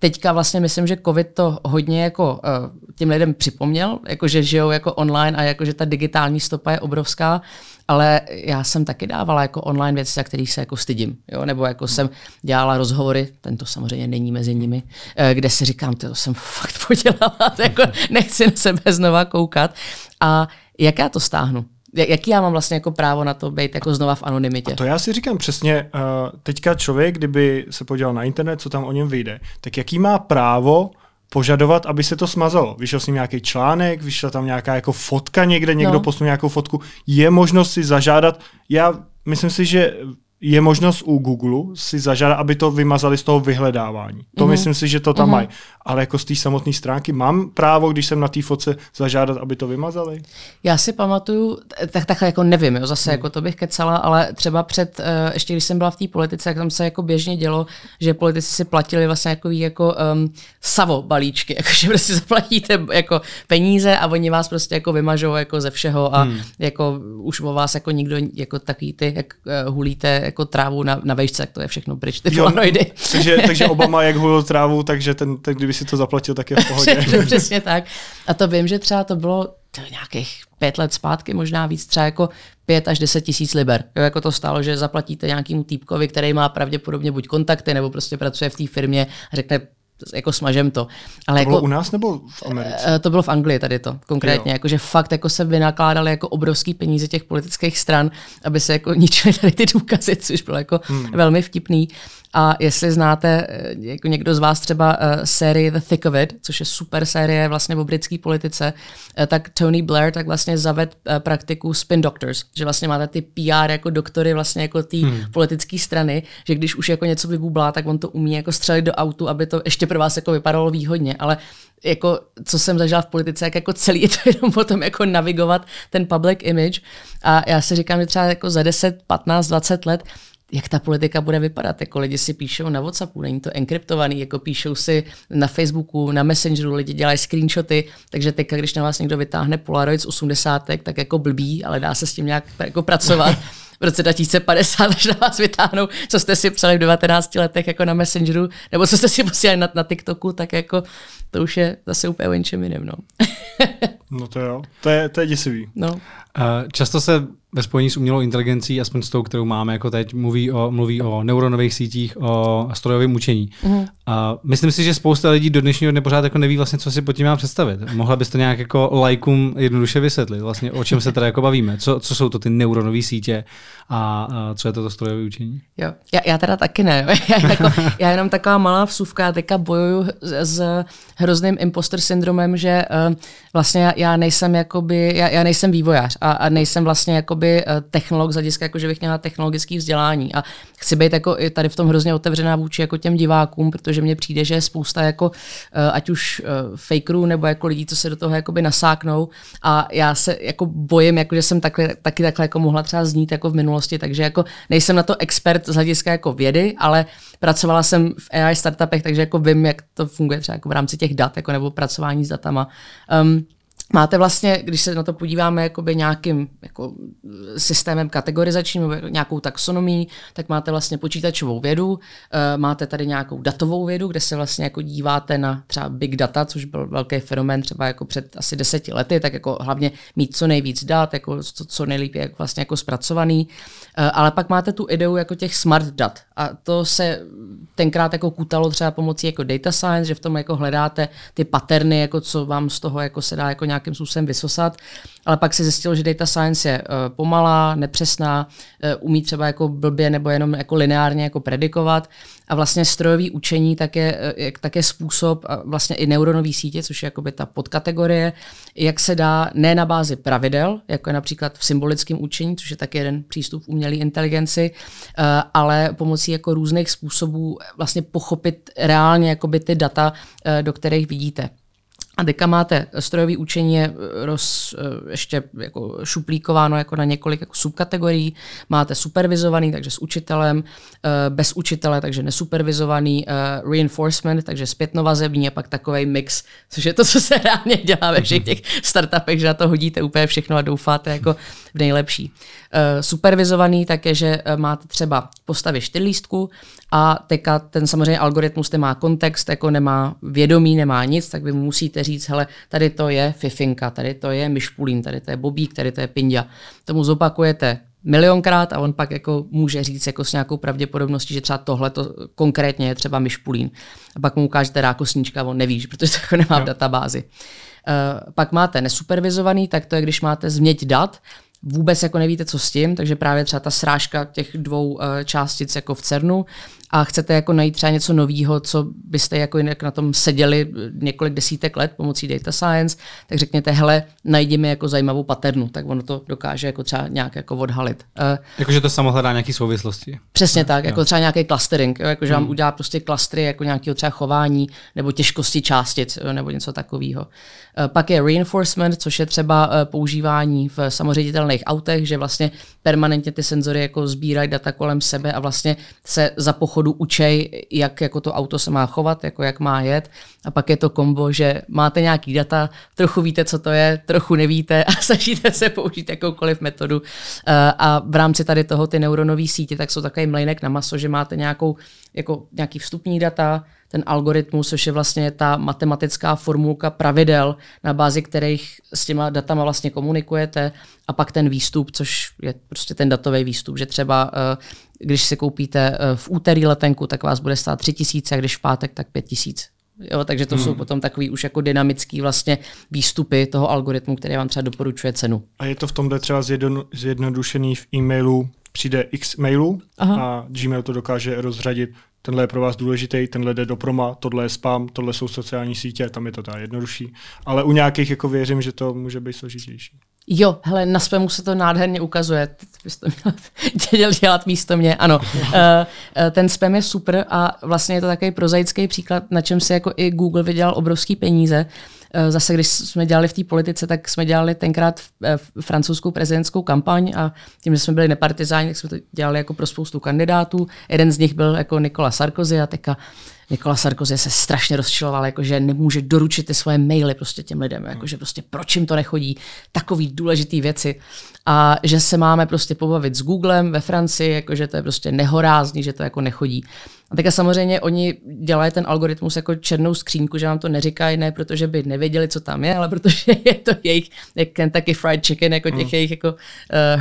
teďka vlastně myslím, že covid to hodně jako uh, těm lidem připomněl, jako že žijou jako online a jako že ta digitální stopa je obrovská, ale já jsem taky dávala jako online věci, za kterých se jako stydím, jo? nebo jako jsem dělala rozhovory, tento samozřejmě není mezi nimi, uh, kde si říkám, to jsem fakt *laughs* podělala, jako nechci na sebe znova koukat a jak já to stáhnu? Jaký já mám vlastně jako právo na to být jako znova v anonymitě? A to já si říkám přesně, uh, teďka člověk, kdyby se podíval na internet, co tam o něm vyjde, tak jaký má právo požadovat, aby se to smazalo. Vyšel s ním nějaký článek, vyšla tam nějaká jako fotka někde, někdo no. poslal nějakou fotku. Je možnost si zažádat, já myslím si, že je možnost u Google si zažádat, aby to vymazali z toho vyhledávání. To mm-hmm. myslím si, že to tam mm-hmm. mají. Ale jako z té samotné stránky mám právo, když jsem na té fotce, zažádat, aby to vymazali? Já si pamatuju, tak takhle jako nevím, jo, zase mm. jako to bych kecala, ale třeba před, uh, ještě když jsem byla v té politice, tak tam se jako běžně dělo, že politici si platili vlastně jako, jako um, savo balíčky, *laughs* jako že prostě zaplatíte jako peníze a oni vás prostě jako vymažou jako ze všeho a mm. jako už o vás jako nikdo jako takový ty, jak uh, hulíte jako trávu na, na vejšce, to je všechno pryč, ty jo, takže, *laughs* takže Obama jak hulil trávu, takže ten, ten, kdyby si to zaplatil, tak je v pohodě. *laughs* Přesně tak. A to vím, že třeba to bylo to nějakých pět let zpátky, možná víc, třeba jako pět až deset tisíc liber. Jo, jako to stálo, že zaplatíte nějakému týpkovi, který má pravděpodobně buď kontakty, nebo prostě pracuje v té firmě a řekne, jako smažem to. Ale to jako, bylo u nás nebo v Americe? Eh, to bylo v Anglii tady to konkrétně, jako, že fakt jako se vynakládali jako obrovský peníze těch politických stran, aby se jako *laughs* ničili tady ty důkazy, což bylo jako hmm. velmi vtipný. A jestli znáte eh, jako někdo z vás třeba uh, sérii The Thick of It, což je super série vlastně o britské politice, uh, tak Tony Blair tak vlastně zaved uh, praktiku spin doctors, že vlastně máte ty PR jako doktory vlastně jako té hmm. politické strany, že když už jako něco vybublá, tak on to umí jako střelit do autu, aby to ještě pro vás jako vypadalo výhodně, ale jako, co jsem zažila v politice, jak jako celý *laughs* je to jenom potom jako navigovat ten public image a já si říkám, že třeba jako za 10, 15, 20 let jak ta politika bude vypadat. Jako lidi si píšou na WhatsAppu, není to enkryptovaný, jako píšou si na Facebooku, na Messengeru, lidi dělají screenshoty, takže teď, když na vás někdo vytáhne Polaroid z 80, tak jako blbý, ale dá se s tím nějak jako pracovat. *laughs* v roce 2050, *laughs* až na vás vytáhnou, co jste si psali v 19 letech jako na Messengeru, nebo co jste si posílali na, na TikToku, tak jako to už je zase úplně o něčem jiném. No. *laughs* no to jo, to je, to je děsivý. No. Často se ve spojení s umělou inteligencí, aspoň s tou, kterou máme jako teď, mluví o, mluví o neuronových sítích, o strojovém učení. Mm. A myslím si, že spousta lidí do dnešního dne pořád jako neví vlastně, co si pod tím má představit. Mohla bys to nějak jako lajkům jednoduše vysvětlit, vlastně o čem se teda jako bavíme. Co, co jsou to ty neuronové sítě a, a co je to, to strojové učení? Jo, já, já teda taky ne. *laughs* Já, jako, já jenom taková malá vsuvka, teďka bojuju s, s hrozným imposter syndromem, že uh, vlastně já, já nejsem jakoby, já, já nejsem vývojář a, a nejsem vlastně jakoby uh, technolog z hlediska, jako že bych měla technologické vzdělání a chci být jako i tady v tom hrozně otevřená vůči jako těm divákům, protože mně přijde, že je spousta jako uh, ať už uh, fakerů nebo jako lidí, co se do toho jakoby nasáknou a já se jako bojím, jako že jsem takhle, taky takhle jako mohla třeba znít jako v minulosti, takže jako nejsem na to expert z hlediska jako vědy, ale pracovala jsem v AI startupech, takže jako vím, jak to funguje třeba jako v rámci těch dat jako nebo pracování s datama. Um, máte vlastně, když se na to podíváme jakoby nějakým jako systémem kategorizačním nějakou taxonomí, tak máte vlastně počítačovou vědu, eh, máte tady nějakou datovou vědu, kde se vlastně jako díváte na třeba big data, což byl velký fenomén třeba jako před asi deseti lety, tak jako hlavně mít co nejvíc dat, jako co, co nejlíp je vlastně jako zpracovaný. Eh, ale pak máte tu ideu jako těch smart dat a to se tenkrát jako kutalo třeba pomocí jako data science, že v tom jako hledáte ty paterny, jako co vám z toho jako se dá jako nějakým způsobem vysosat, ale pak se zjistilo, že data science je uh, pomalá, nepřesná, uh, umí třeba jako blbě nebo jenom jako lineárně jako predikovat a vlastně strojový učení tak je, uh, tak je způsob vlastně i neuronový sítě, což je jakoby ta podkategorie, jak se dá ne na bázi pravidel, jako je například v symbolickém učení, což je taky jeden přístup umělé inteligenci, ale pomocí jako různých způsobů vlastně pochopit reálně jakoby ty data, do kterých vidíte. A teďka máte strojové učení je eh, roz, eh, ještě jako šuplíkováno jako na několik jako subkategorií. Máte supervizovaný, takže s učitelem, eh, bez učitele, takže nesupervizovaný, reinforcement, takže zpětnovazební a pak takový mix, což je to, co se reálně dělá ve všech těch startupech, že na to hodíte úplně všechno a doufáte jako v nejlepší. Supervizovaný tak je, že máte třeba postavy čtyřlístku a teďka ten samozřejmě algoritmus nemá kontext, jako nemá vědomí, nemá nic, tak vy musíte říct, hele, tady to je Fifinka, tady to je Myšpulín, tady to je Bobík, tady to je Pindia. Tomu zopakujete milionkrát a on pak jako může říct jako s nějakou pravděpodobností, že třeba tohle to konkrétně je třeba Myšpulín. A pak mu ukážete rákosníčka a on neví, protože to jako nemá v databázi. Uh, pak máte nesupervizovaný, tak to je, když máte změť dat vůbec jako nevíte, co s tím, takže právě třeba ta srážka těch dvou uh, částic jako v CERNu a chcete jako najít třeba něco nového, co byste jako jinak na tom seděli několik desítek let pomocí data science, tak řekněte, hele, najdi mi jako zajímavou paternu, tak ono to dokáže jako třeba nějak jako odhalit. Uh, Jakože to samo hledá nějaký souvislosti. Přesně tak, jo. jako třeba nějaký clustering, jo, jakože hmm. vám udělá prostě klastry jako nějakého třeba chování nebo těžkosti částic jo, nebo něco takového. Uh, pak je reinforcement, což je třeba uh, používání v samoředitelných autech, že vlastně permanentně ty senzory jako sbírají data kolem sebe a vlastně se za pochodu učej, jak jako to auto se má chovat, jako jak má jet. A pak je to kombo, že máte nějaký data, trochu víte, co to je, trochu nevíte a *laughs* snažíte se použít jakoukoliv metodu. Eh, a v rámci tady toho ty neuronové sítě, tak jsou takový mlejnek na maso, že máte nějakou, jako nějaký vstupní data, ten algoritmus, což je vlastně ta matematická formulka pravidel, na bázi kterých s těma datama vlastně komunikujete a pak ten výstup, což je prostě ten datový výstup, že třeba eh, když si koupíte eh, v úterý letenku, tak vás bude stát 3 tisíce, a když v pátek, tak 5 tisíc. Jo, takže to hmm. jsou potom takový už jako dynamický vlastně výstupy toho algoritmu, který vám třeba doporučuje cenu. A je to v tomhle třeba zjednodušený v e-mailu, přijde x mailů a Gmail to dokáže rozřadit tenhle je pro vás důležitý, tenhle jde do proma, tohle je spam, tohle jsou sociální sítě, tam je to teda jednodušší. Ale u nějakých jako věřím, že to může být složitější. Jo, hele, na spamu se to nádherně ukazuje. Ty bys to měl *laughs* dělat místo mě. Ano, uh, *laughs* ten spam je super a vlastně je to takový prozaický příklad, na čem se jako i Google vydělal obrovský peníze. Eh, zase, když jsme dělali v té politice, tak jsme dělali tenkrát eh, francouzskou prezidentskou kampaň a tím, že jsme byli nepartizáni, tak jsme to dělali jako pro spoustu kandidátů. Jeden z nich byl jako Nikola Sarkozy a teďka Nikola Sarkozy se strašně rozčiloval, jako že nemůže doručit ty svoje maily prostě těm lidem, jako že prostě proč jim to nechodí, takový důležitý věci a že se máme prostě pobavit s Googlem ve Francii, jako že to je prostě nehorázný, že to jako nechodí. A teďka samozřejmě oni dělají ten algoritmus jako černou skřínku, že vám to neříkají, ne protože by nevěděli, co tam je, ale protože *laughs* je to jejich jak Kentucky Fried Chicken, jako těch mm. jejich jako uh,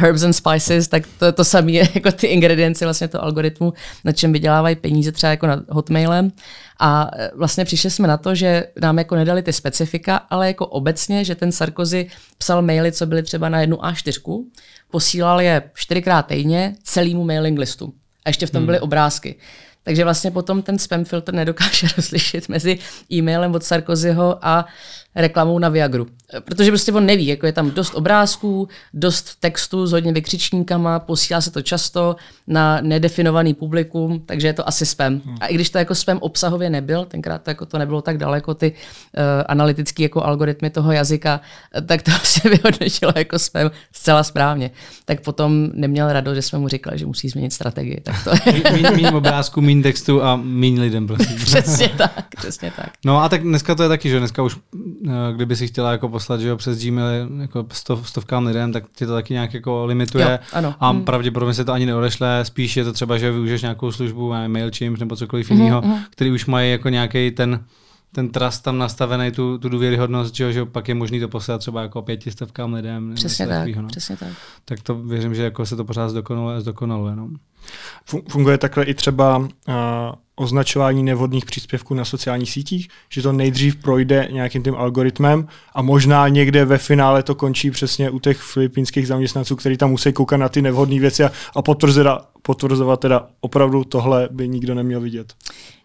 herbs and spices, tak to, to samé je *laughs* jako ty ingredience vlastně to algoritmu, na čem vydělávají peníze třeba jako na Hotmailem. A eh, vlastně přišli jsme na to, že nám jako nedali ty specifika, ale jako obecně, že ten Sarkozy psal maily, co byly třeba na jednu A4, posílal je čtyřikrát týdně celýmu mailing listu. A ještě v tom byly hmm. obrázky. Takže vlastně potom ten spam filter nedokáže *laughs* rozlišit mezi e-mailem od Sarkozyho a reklamou na Viagru. Protože prostě on neví, jako je tam dost obrázků, dost textu s hodně vykřičníkama, posílá se to často na nedefinovaný publikum, takže je to asi spam. Hmm. A i když to jako spam obsahově nebyl, tenkrát to, jako to nebylo tak daleko, ty uh, analytické jako algoritmy toho jazyka, tak to *laughs* se vyhodnotilo jako spam zcela správně. Tak potom neměl radost, že jsme mu říkali, že musí změnit strategii. Tak to *laughs* míň, míň obrázku, míň textu a míň lidem, prosím. přesně *laughs* tak, přesně tak. No a tak dneska to je taky, že dneska už Eh, kdyby si chtěla jako poslat že jo, přes Gmail jako stov, stovkám lidem, tak ti to taky nějak jako limituje jo, ano. a hmm. pravděpodobně se to ani neodešle, spíš je to třeba, že využiješ nějakou službu, MailChimp nebo cokoliv mm-hmm. jiného, mhm. který už mají jako nějaký ten ten trust tam nastavený, tu, tu důvěryhodnost, že, že pak je možný to poslat třeba jako pětistovkám lidem. Přesně tak, takovýho, no. přesně tak. Tak to věřím, že jako se to pořád zdokonaluje. zdokonaluje no. Funguje takhle i třeba uh, označování nevhodných příspěvků na sociálních sítích, že to nejdřív projde nějakým tím algoritmem a možná někde ve finále to končí přesně u těch filipínských zaměstnanců, kteří tam musí koukat na ty nevhodné věci a, a potvrzovat, potvrzovat teda opravdu tohle by nikdo neměl vidět.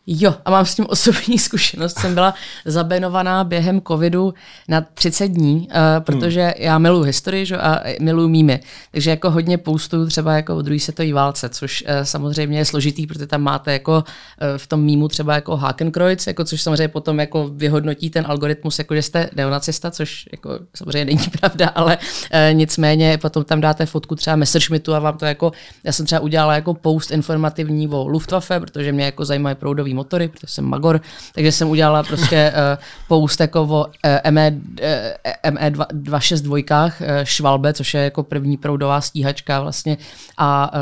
Jo, a mám s tím osobní *laughs* zkušenost. Jsem byla zabenovaná během covidu na 30 dní, uh, protože hmm. já miluji historii že, a miluji mýmy. Takže jako hodně postuju třeba jako o druhé světové válce, což uh, samozřejmě je složitý, protože tam máte jako uh, v tom mýmu třeba jako Hakenkreuz, jako což samozřejmě potom jako vyhodnotí ten algoritmus, jako že jste neonacista, což jako samozřejmě není *laughs* pravda, ale uh, nicméně potom tam dáte fotku třeba Messerschmittu a vám to jako, já jsem třeba udělala jako post informativní o Luftwaffe, protože mě jako zajímají proudový motory, protože jsem magor, takže jsem udělala prostě uh, poust jako o uh, ME, uh, ME 262 uh, Švalbe, což je jako první proudová stíhačka vlastně a uh,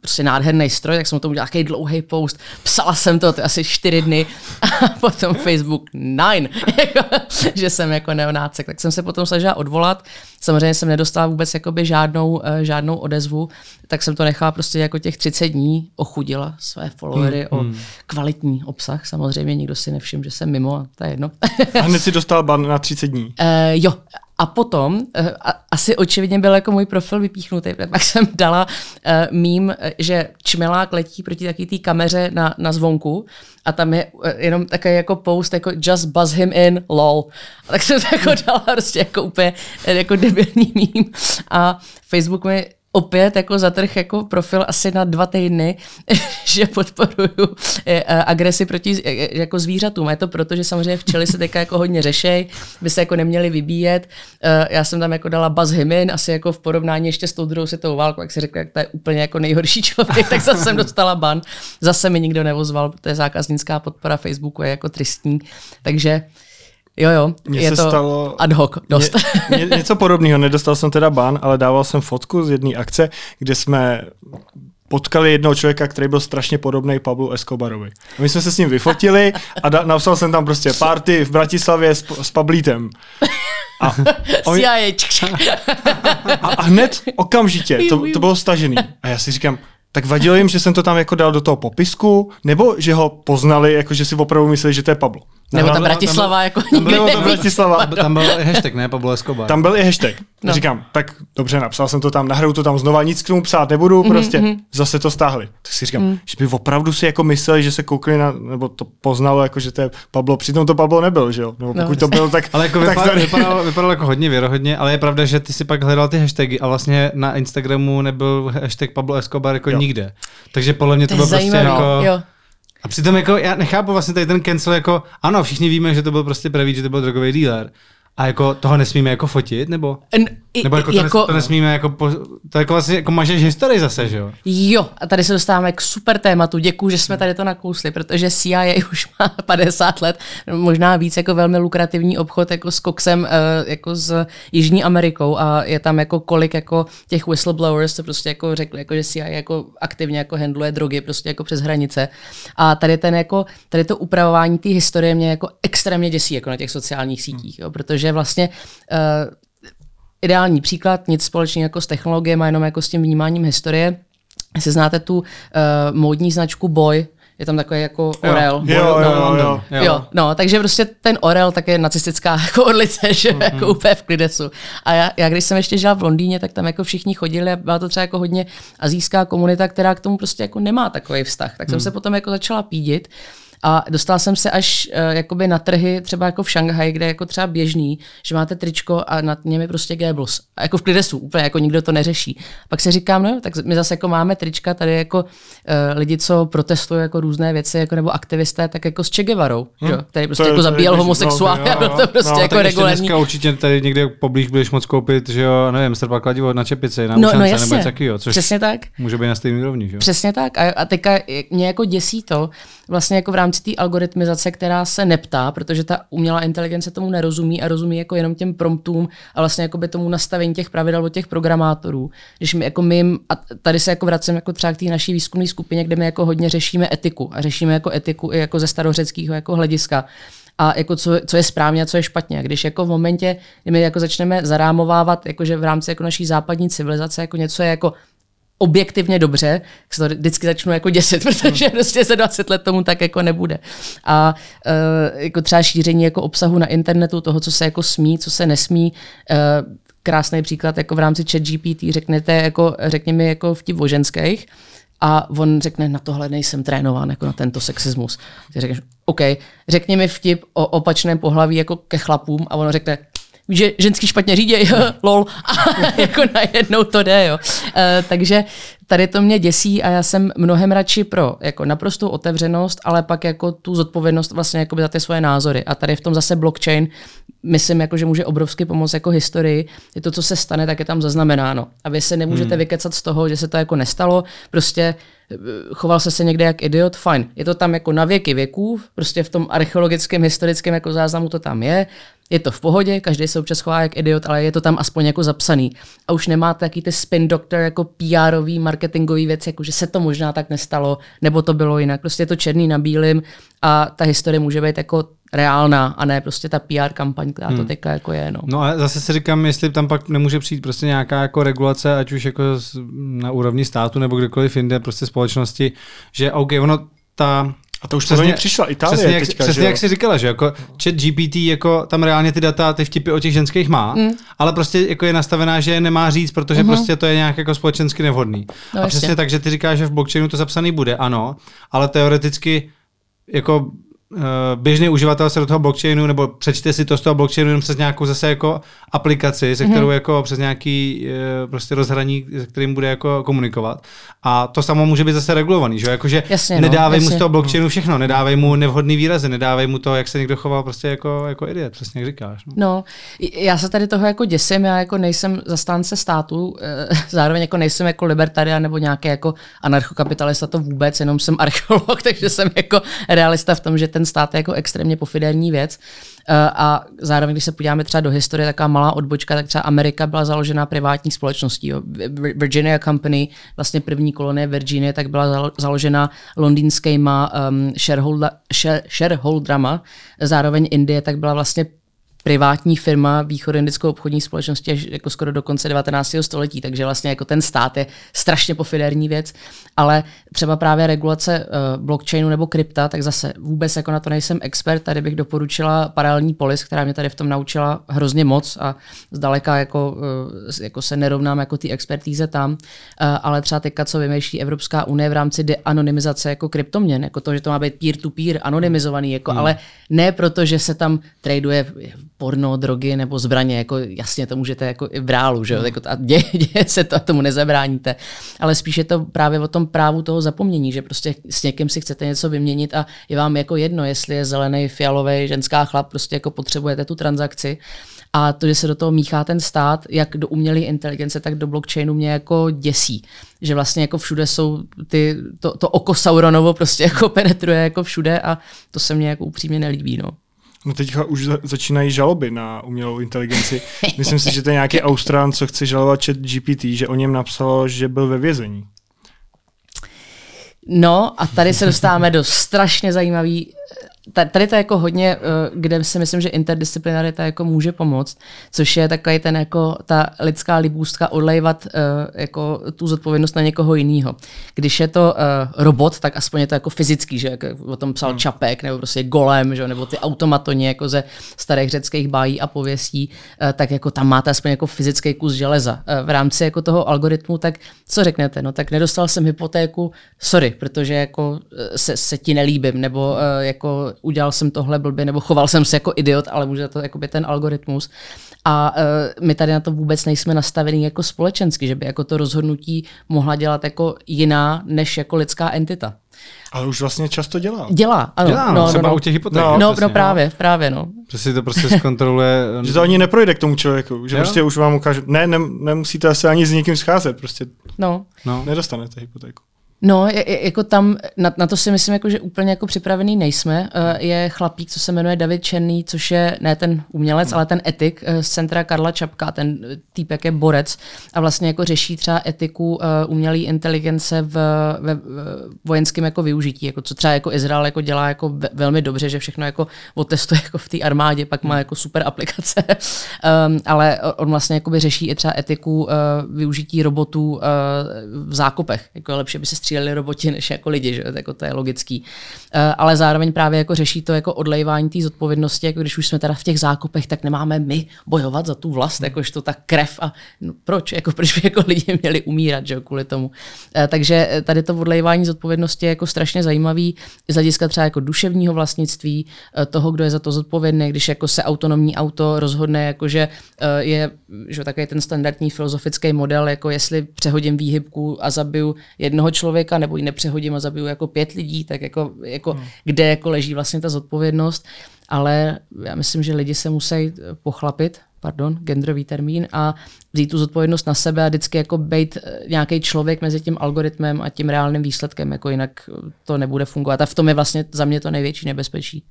prostě nádherný stroj, tak jsem o tom udělala takový dlouhý post, psala jsem to, to asi čtyři dny *laughs* a potom Facebook nine, *laughs* jako, že jsem jako neonácek, tak jsem se potom snažila odvolat, samozřejmě jsem nedostala vůbec jakoby žádnou, uh, žádnou odezvu, tak jsem to nechala prostě jako těch 30 dní, ochudila své followery hmm, o hmm. kvalitní obsah. Samozřejmě nikdo si nevšiml, že jsem mimo, a to je jedno. a hned si *laughs* dostal ban na 30 dní. Uh, jo, a potom, uh, asi očividně byl jako můj profil vypíchnutý, pak jsem dala uh, mím, že čmelák letí proti taky té kameře na, na zvonku a tam je uh, jenom takový jako post, jako just buzz him in, lol. A tak jsem to jako dala prostě jako úplně jako debilní mím. A Facebook mi opět jako zatrh jako profil asi na dva týdny, *laughs* že podporuju eh, eh, agresi proti eh, jako zvířatům. Je to proto, že samozřejmě včely se teďka jako hodně řešej, by se jako neměli vybíjet. Já jsem tam jako dala Buzz Himin, asi jako v porovnání ještě s tou druhou světovou válkou, jak si řekla, jak to je úplně jako nejhorší člověk, tak zase jsem dostala ban. Zase mi nikdo nevozval, protože zákaznická podpora Facebooku je jako tristní. Takže Jo, jo, Mně je se to stalo ad hoc dost. *laughs* Ně, ně, něco podobného, nedostal jsem teda ban, ale dával jsem fotku z jedné akce, kde jsme potkali jednoho člověka, který byl strašně podobný Pablu Escobarovi. A my jsme se s ním vyfotili a da, napsal jsem tam prostě party v Bratislavě s, s Pablítem. A, *laughs* oni, a, a hned okamžitě to, to bylo stažený. A já si říkám, tak vadilo jim, že jsem to tam jako dal do toho popisku, nebo že ho poznali, jako že si opravdu mysleli, že to je Pablo. Nebo ta Bratislava, jako tam, byl, nebo ta Bratislava. Tam byl i hashtag, ne? Pablo Escobar. Tam byl i hashtag. No. Říkám, tak dobře, napsal jsem to tam, nahraju to tam znova, nic k tomu psát nebudu, mm-hmm, prostě mm-hmm. zase to stáhli. Tak si říkám, mm. že by opravdu si jako mysleli, že se koukli na, nebo to poznalo, jako že to je Pablo, přitom to Pablo nebyl, že jo? Nebo no, pokud no, to byl, tak... ale jako tak vypadalo, vypadalo, vypadalo, jako hodně věrohodně, ale je pravda, že ty si pak hledal ty hashtagy a vlastně na Instagramu nebyl hashtag Pablo Escobar jako jo. nikde. Takže podle mě to, to bylo prostě jako... Jo A přitom jako já nechápu vlastně tady ten cancel jako, ano, všichni víme, že to byl prostě pravý, že to byl drogový dealer, a jako toho nesmíme jako fotit, nebo? Nebo jako, jako to, nes, to nesmíme jako, po, to jako vlastně jako mažeš historii zase, že jo? Jo, a tady se dostáváme k super tématu. Děkuji, že jsme tady to nakousli, protože CIA už má *laughs* 50 let, možná víc jako velmi lukrativní obchod jako s koksem eh, jako s Jižní Amerikou a je tam jako kolik jako těch whistleblowers, co prostě jako řekli, jako že CIA jako aktivně jako handluje drogy prostě jako přes hranice. A tady ten jako, tady to upravování té historie mě jako extrémně děsí jako na těch sociálních sítích, jo, protože vlastně uh, ideální příklad, nic společného jako s technologiemi, jenom jako s tím vnímáním historie. Jestli znáte tu uh, módní značku Boy, je tam takový jako orel. Jo, jo, jo, jo, jo, jo. jo. No, takže prostě ten orel tak je nacistická *laughs* jako orlice, že mm-hmm. jako úplně v klidesu. A já, já, když jsem ještě žila v Londýně, tak tam jako všichni chodili a byla to třeba jako hodně azijská komunita, která k tomu prostě jako nemá takový vztah. Tak jsem mm. se potom jako začala pídit. A dostala jsem se až uh, jakoby na trhy, třeba jako v Šanghaji, kde je jako třeba běžný, že máte tričko a nad něm je prostě Goebbels. A jako v klidesu, úplně jako nikdo to neřeší. Pak se říkám, no tak my zase jako máme trička tady jako uh, lidi, co protestují jako různé věci, jako nebo aktivisté, tak jako s Che Guevarou, hmm. jo, který prostě *laughs* to jako zabíjel homosexuály no, to prostě no, jako regulární. Dneska určitě tady někde poblíž budeš moc koupit, že jo, nevím, strpa kladivo na čepici, na no, ušance, no jasně. nebo takového, což Přesně tak. může být na stejný úrovni, že jo. Přesně tak. A, a teďka mě jako děsí to, vlastně jako v rámci té algoritmizace, která se neptá, protože ta umělá inteligence tomu nerozumí a rozumí jako jenom těm promptům a vlastně jako by tomu nastavení těch pravidel od těch programátorů. Když my jako my, a tady se jako vracím jako třeba k té naší výzkumné skupině, kde my jako hodně řešíme etiku a řešíme jako etiku i jako ze starořeckého jako hlediska a jako co, co je správně a co je špatně. Když jako v momentě, kdy my jako začneme zarámovávat, jakože v rámci jako naší západní civilizace jako něco je jako objektivně dobře, se to vždycky začnu jako děsit, *laughs* protože prostě za 20 let tomu tak jako nebude. A uh, jako třeba šíření jako obsahu na internetu, toho, co se jako smí, co se nesmí, uh, krásný příklad jako v rámci chat GPT, řeknete jako, řekni mi jako vtip o ženských, a on řekne, na tohle nejsem trénován, jako na tento sexismus. Ty řekneš, OK, řekni mi vtip o opačném pohlaví jako ke chlapům a ono řekne, že ženský špatně říděj, *laughs* lol, a *laughs* jako najednou to jde, jo. Uh, takže tady to mě děsí a já jsem mnohem radši pro jako naprostou otevřenost, ale pak jako tu zodpovědnost vlastně jako za ty svoje názory. A tady v tom zase blockchain, myslím, jako, že může obrovsky pomoct jako historii. Je to, co se stane, tak je tam zaznamenáno. A vy se nemůžete hmm. vykecat z toho, že se to jako nestalo. Prostě eh, choval se se někde jak idiot, fajn. Je to tam jako na věky věků, prostě v tom archeologickém, historickém jako záznamu to tam je je to v pohodě, každý se občas chová jak idiot, ale je to tam aspoň jako zapsaný. A už nemáte taký ty spin doctor jako PR-ový, marketingový věc, jako že se to možná tak nestalo, nebo to bylo jinak. Prostě je to černý na bílým a ta historie může být jako reálná a ne prostě ta PR kampaň, která hmm. to teďka jako je. No. no a zase si říkám, jestli tam pak nemůže přijít prostě nějaká jako regulace, ať už jako na úrovni státu nebo kdekoliv jinde, prostě společnosti, že OK, ono ta a to už přesně, přišla Itálie přesně, jak, teďka, přesně že jak jsi říkala, že jako chat GPT, jako tam reálně ty data, ty vtipy o těch ženských má, mm. ale prostě jako je nastavená, že je nemá říct, protože mm-hmm. prostě to je nějak jako společensky nevhodný. No, a přesně tak, že ty říkáš, že v blockchainu to zapsaný bude, ano, ale teoreticky jako běžný uživatel se do toho blockchainu nebo přečte si to z toho blockchainu jenom přes nějakou zase jako aplikaci, se mhm. kterou mm-hmm. jako přes nějaký eh, prostě rozhraní, se kterým bude jako komunikovat. A to samo může být zase regulovaný, že jakože jasně, nedávej no, mu z toho blockchainu všechno, nedávej mu nevhodný výrazy, nedávej mu to, jak se někdo choval prostě jako, jako idiot, přesně jak říkáš. No. no, já se tady toho jako děsím, já jako nejsem zastánce státu, eh, *laughs* zároveň jako nejsem jako libertarian nebo nějaký jako anarchokapitalista, to vůbec, jenom jsem archeolog, *laughs* takže jsem jako realista v tom, že ten stát je jako extrémně pofiderní věc. Eh, a zároveň, když se podíváme třeba do historie, taková malá odbočka, tak třeba Amerika byla založena privátní společností. Jo. Virginia Company, vlastně první kolonie Virginie, tak byla založena londýnskýma um, shareholder, share, shareholdrama. Zároveň Indie tak byla vlastně privátní firma východoindickou obchodní společnosti až jako skoro do konce 19. století, takže vlastně jako ten stát je strašně pofiderní věc, ale třeba právě regulace uh, blockchainu nebo krypta, tak zase vůbec jako na to nejsem expert, tady bych doporučila paralelní polis, která mě tady v tom naučila hrozně moc a zdaleka jako, uh, jako se nerovnám jako ty expertíze tam, uh, ale třeba teďka, co vymýšlí Evropská unie v rámci deanonymizace jako kryptoměn, jako to, že to má být peer-to-peer anonymizovaný, jako, hmm. ale ne proto, že se tam traduje porno, drogy nebo zbraně, jako jasně to můžete jako i v reálu, že jo, jako a děje, *laughs* děje se to a tomu nezabráníte, ale spíš je to právě o tom právu toho zapomnění, že prostě s někým si chcete něco vyměnit a je vám jako jedno, jestli je zelený, fialový, ženská chlap, prostě jako potřebujete tu transakci. A to, že se do toho míchá ten stát, jak do umělé inteligence, tak do blockchainu mě jako děsí. Že vlastně jako všude jsou ty, to, to oko Sauronovo prostě jako *laughs* penetruje jako všude a to se mně jako upřímně nelíbí. No. No teďka už začínají žaloby na umělou inteligenci. *laughs* Myslím si, že to je nějaký Austrán, co chce žalovat chat GPT, že o něm napsalo, že byl ve vězení. No a tady se dostáváme do strašně zajímavé tady to je jako hodně, eh, kde si myslím, že interdisciplinarita jako může pomoct, což je takový ten jako ta lidská libůstka odlejvat eh, jako tu zodpovědnost na někoho jiného. Když je to eh, robot, tak aspoň je to jako fyzický, že jako o tom psal hmm. Čapek, nebo prostě Golem, že, nebo ty automatoni jako ze starých řeckých bájí a pověstí, tak jako tam máte aspoň jako fyzický kus železa. V rámci jako toho algoritmu, tak co řeknete? No tak nedostal jsem hypotéku, sorry, protože jako se, se ti nelíbím, nebo jako udělal jsem tohle blbě, nebo choval jsem se jako idiot, ale může to jako by ten algoritmus. A uh, my tady na to vůbec nejsme nastavení jako společensky, že by jako to rozhodnutí mohla dělat jako jiná než jako lidská entita. Ale už vlastně často dělá. Dělá, ano. Dělá, no, no, třeba no, u těch hypoték. No, no, no právě, no. právě, no. Že si to prostě zkontroluje. *laughs* že to ani neprojde k tomu člověku, že jo? prostě už vám ukáže, ne, ne, nemusíte asi ani s někým scházet, prostě no. no. nedostanete hypotéku. No, je, jako tam, na, na to si myslím, jako, že úplně jako připravený nejsme. Uh, je chlapík, co se jmenuje David Černý, což je ne ten umělec, ale ten etik uh, z centra Karla Čapka, ten týpek je borec a vlastně jako řeší třeba etiku uh, umělé inteligence v, ve vojenském jako využití, jako co třeba jako Izrael jako dělá jako ve, velmi dobře, že všechno jako otestuje jako v té armádě, pak má jako super aplikace, um, *laughs* ale on vlastně jako by řeší i třeba etiku uh, využití robotů uh, v zákopech. Jako je lepší, aby se stříleli roboti než jako lidi, že? Jako to je logický. Uh, ale zároveň právě jako řeší to jako odlejvání té zodpovědnosti, jako když už jsme teda v těch zákopech, tak nemáme my bojovat za tu vlast, jakož to ta krev a no, proč, jako proč by jako lidi měli umírat, že kvůli tomu. Uh, takže tady to odlejvání zodpovědnosti je jako strašně zajímavý z hlediska třeba jako duševního vlastnictví, toho, kdo je za to zodpovědný, když jako se autonomní auto rozhodne, jako že uh, je že takový ten standardní filozofický model, jako jestli přehodím výhybku a zabiju jednoho člověka, člověka, nebo ji nepřehodím a zabiju jako pět lidí, tak jako, jako hmm. kde jako leží vlastně ta zodpovědnost. Ale já myslím, že lidi se musí pochlapit, pardon, genderový termín, a vzít tu zodpovědnost na sebe a vždycky jako být eh, nějaký člověk mezi tím algoritmem a tím reálným výsledkem, jako jinak to nebude fungovat. A v tom je vlastně za mě to největší nebezpečí.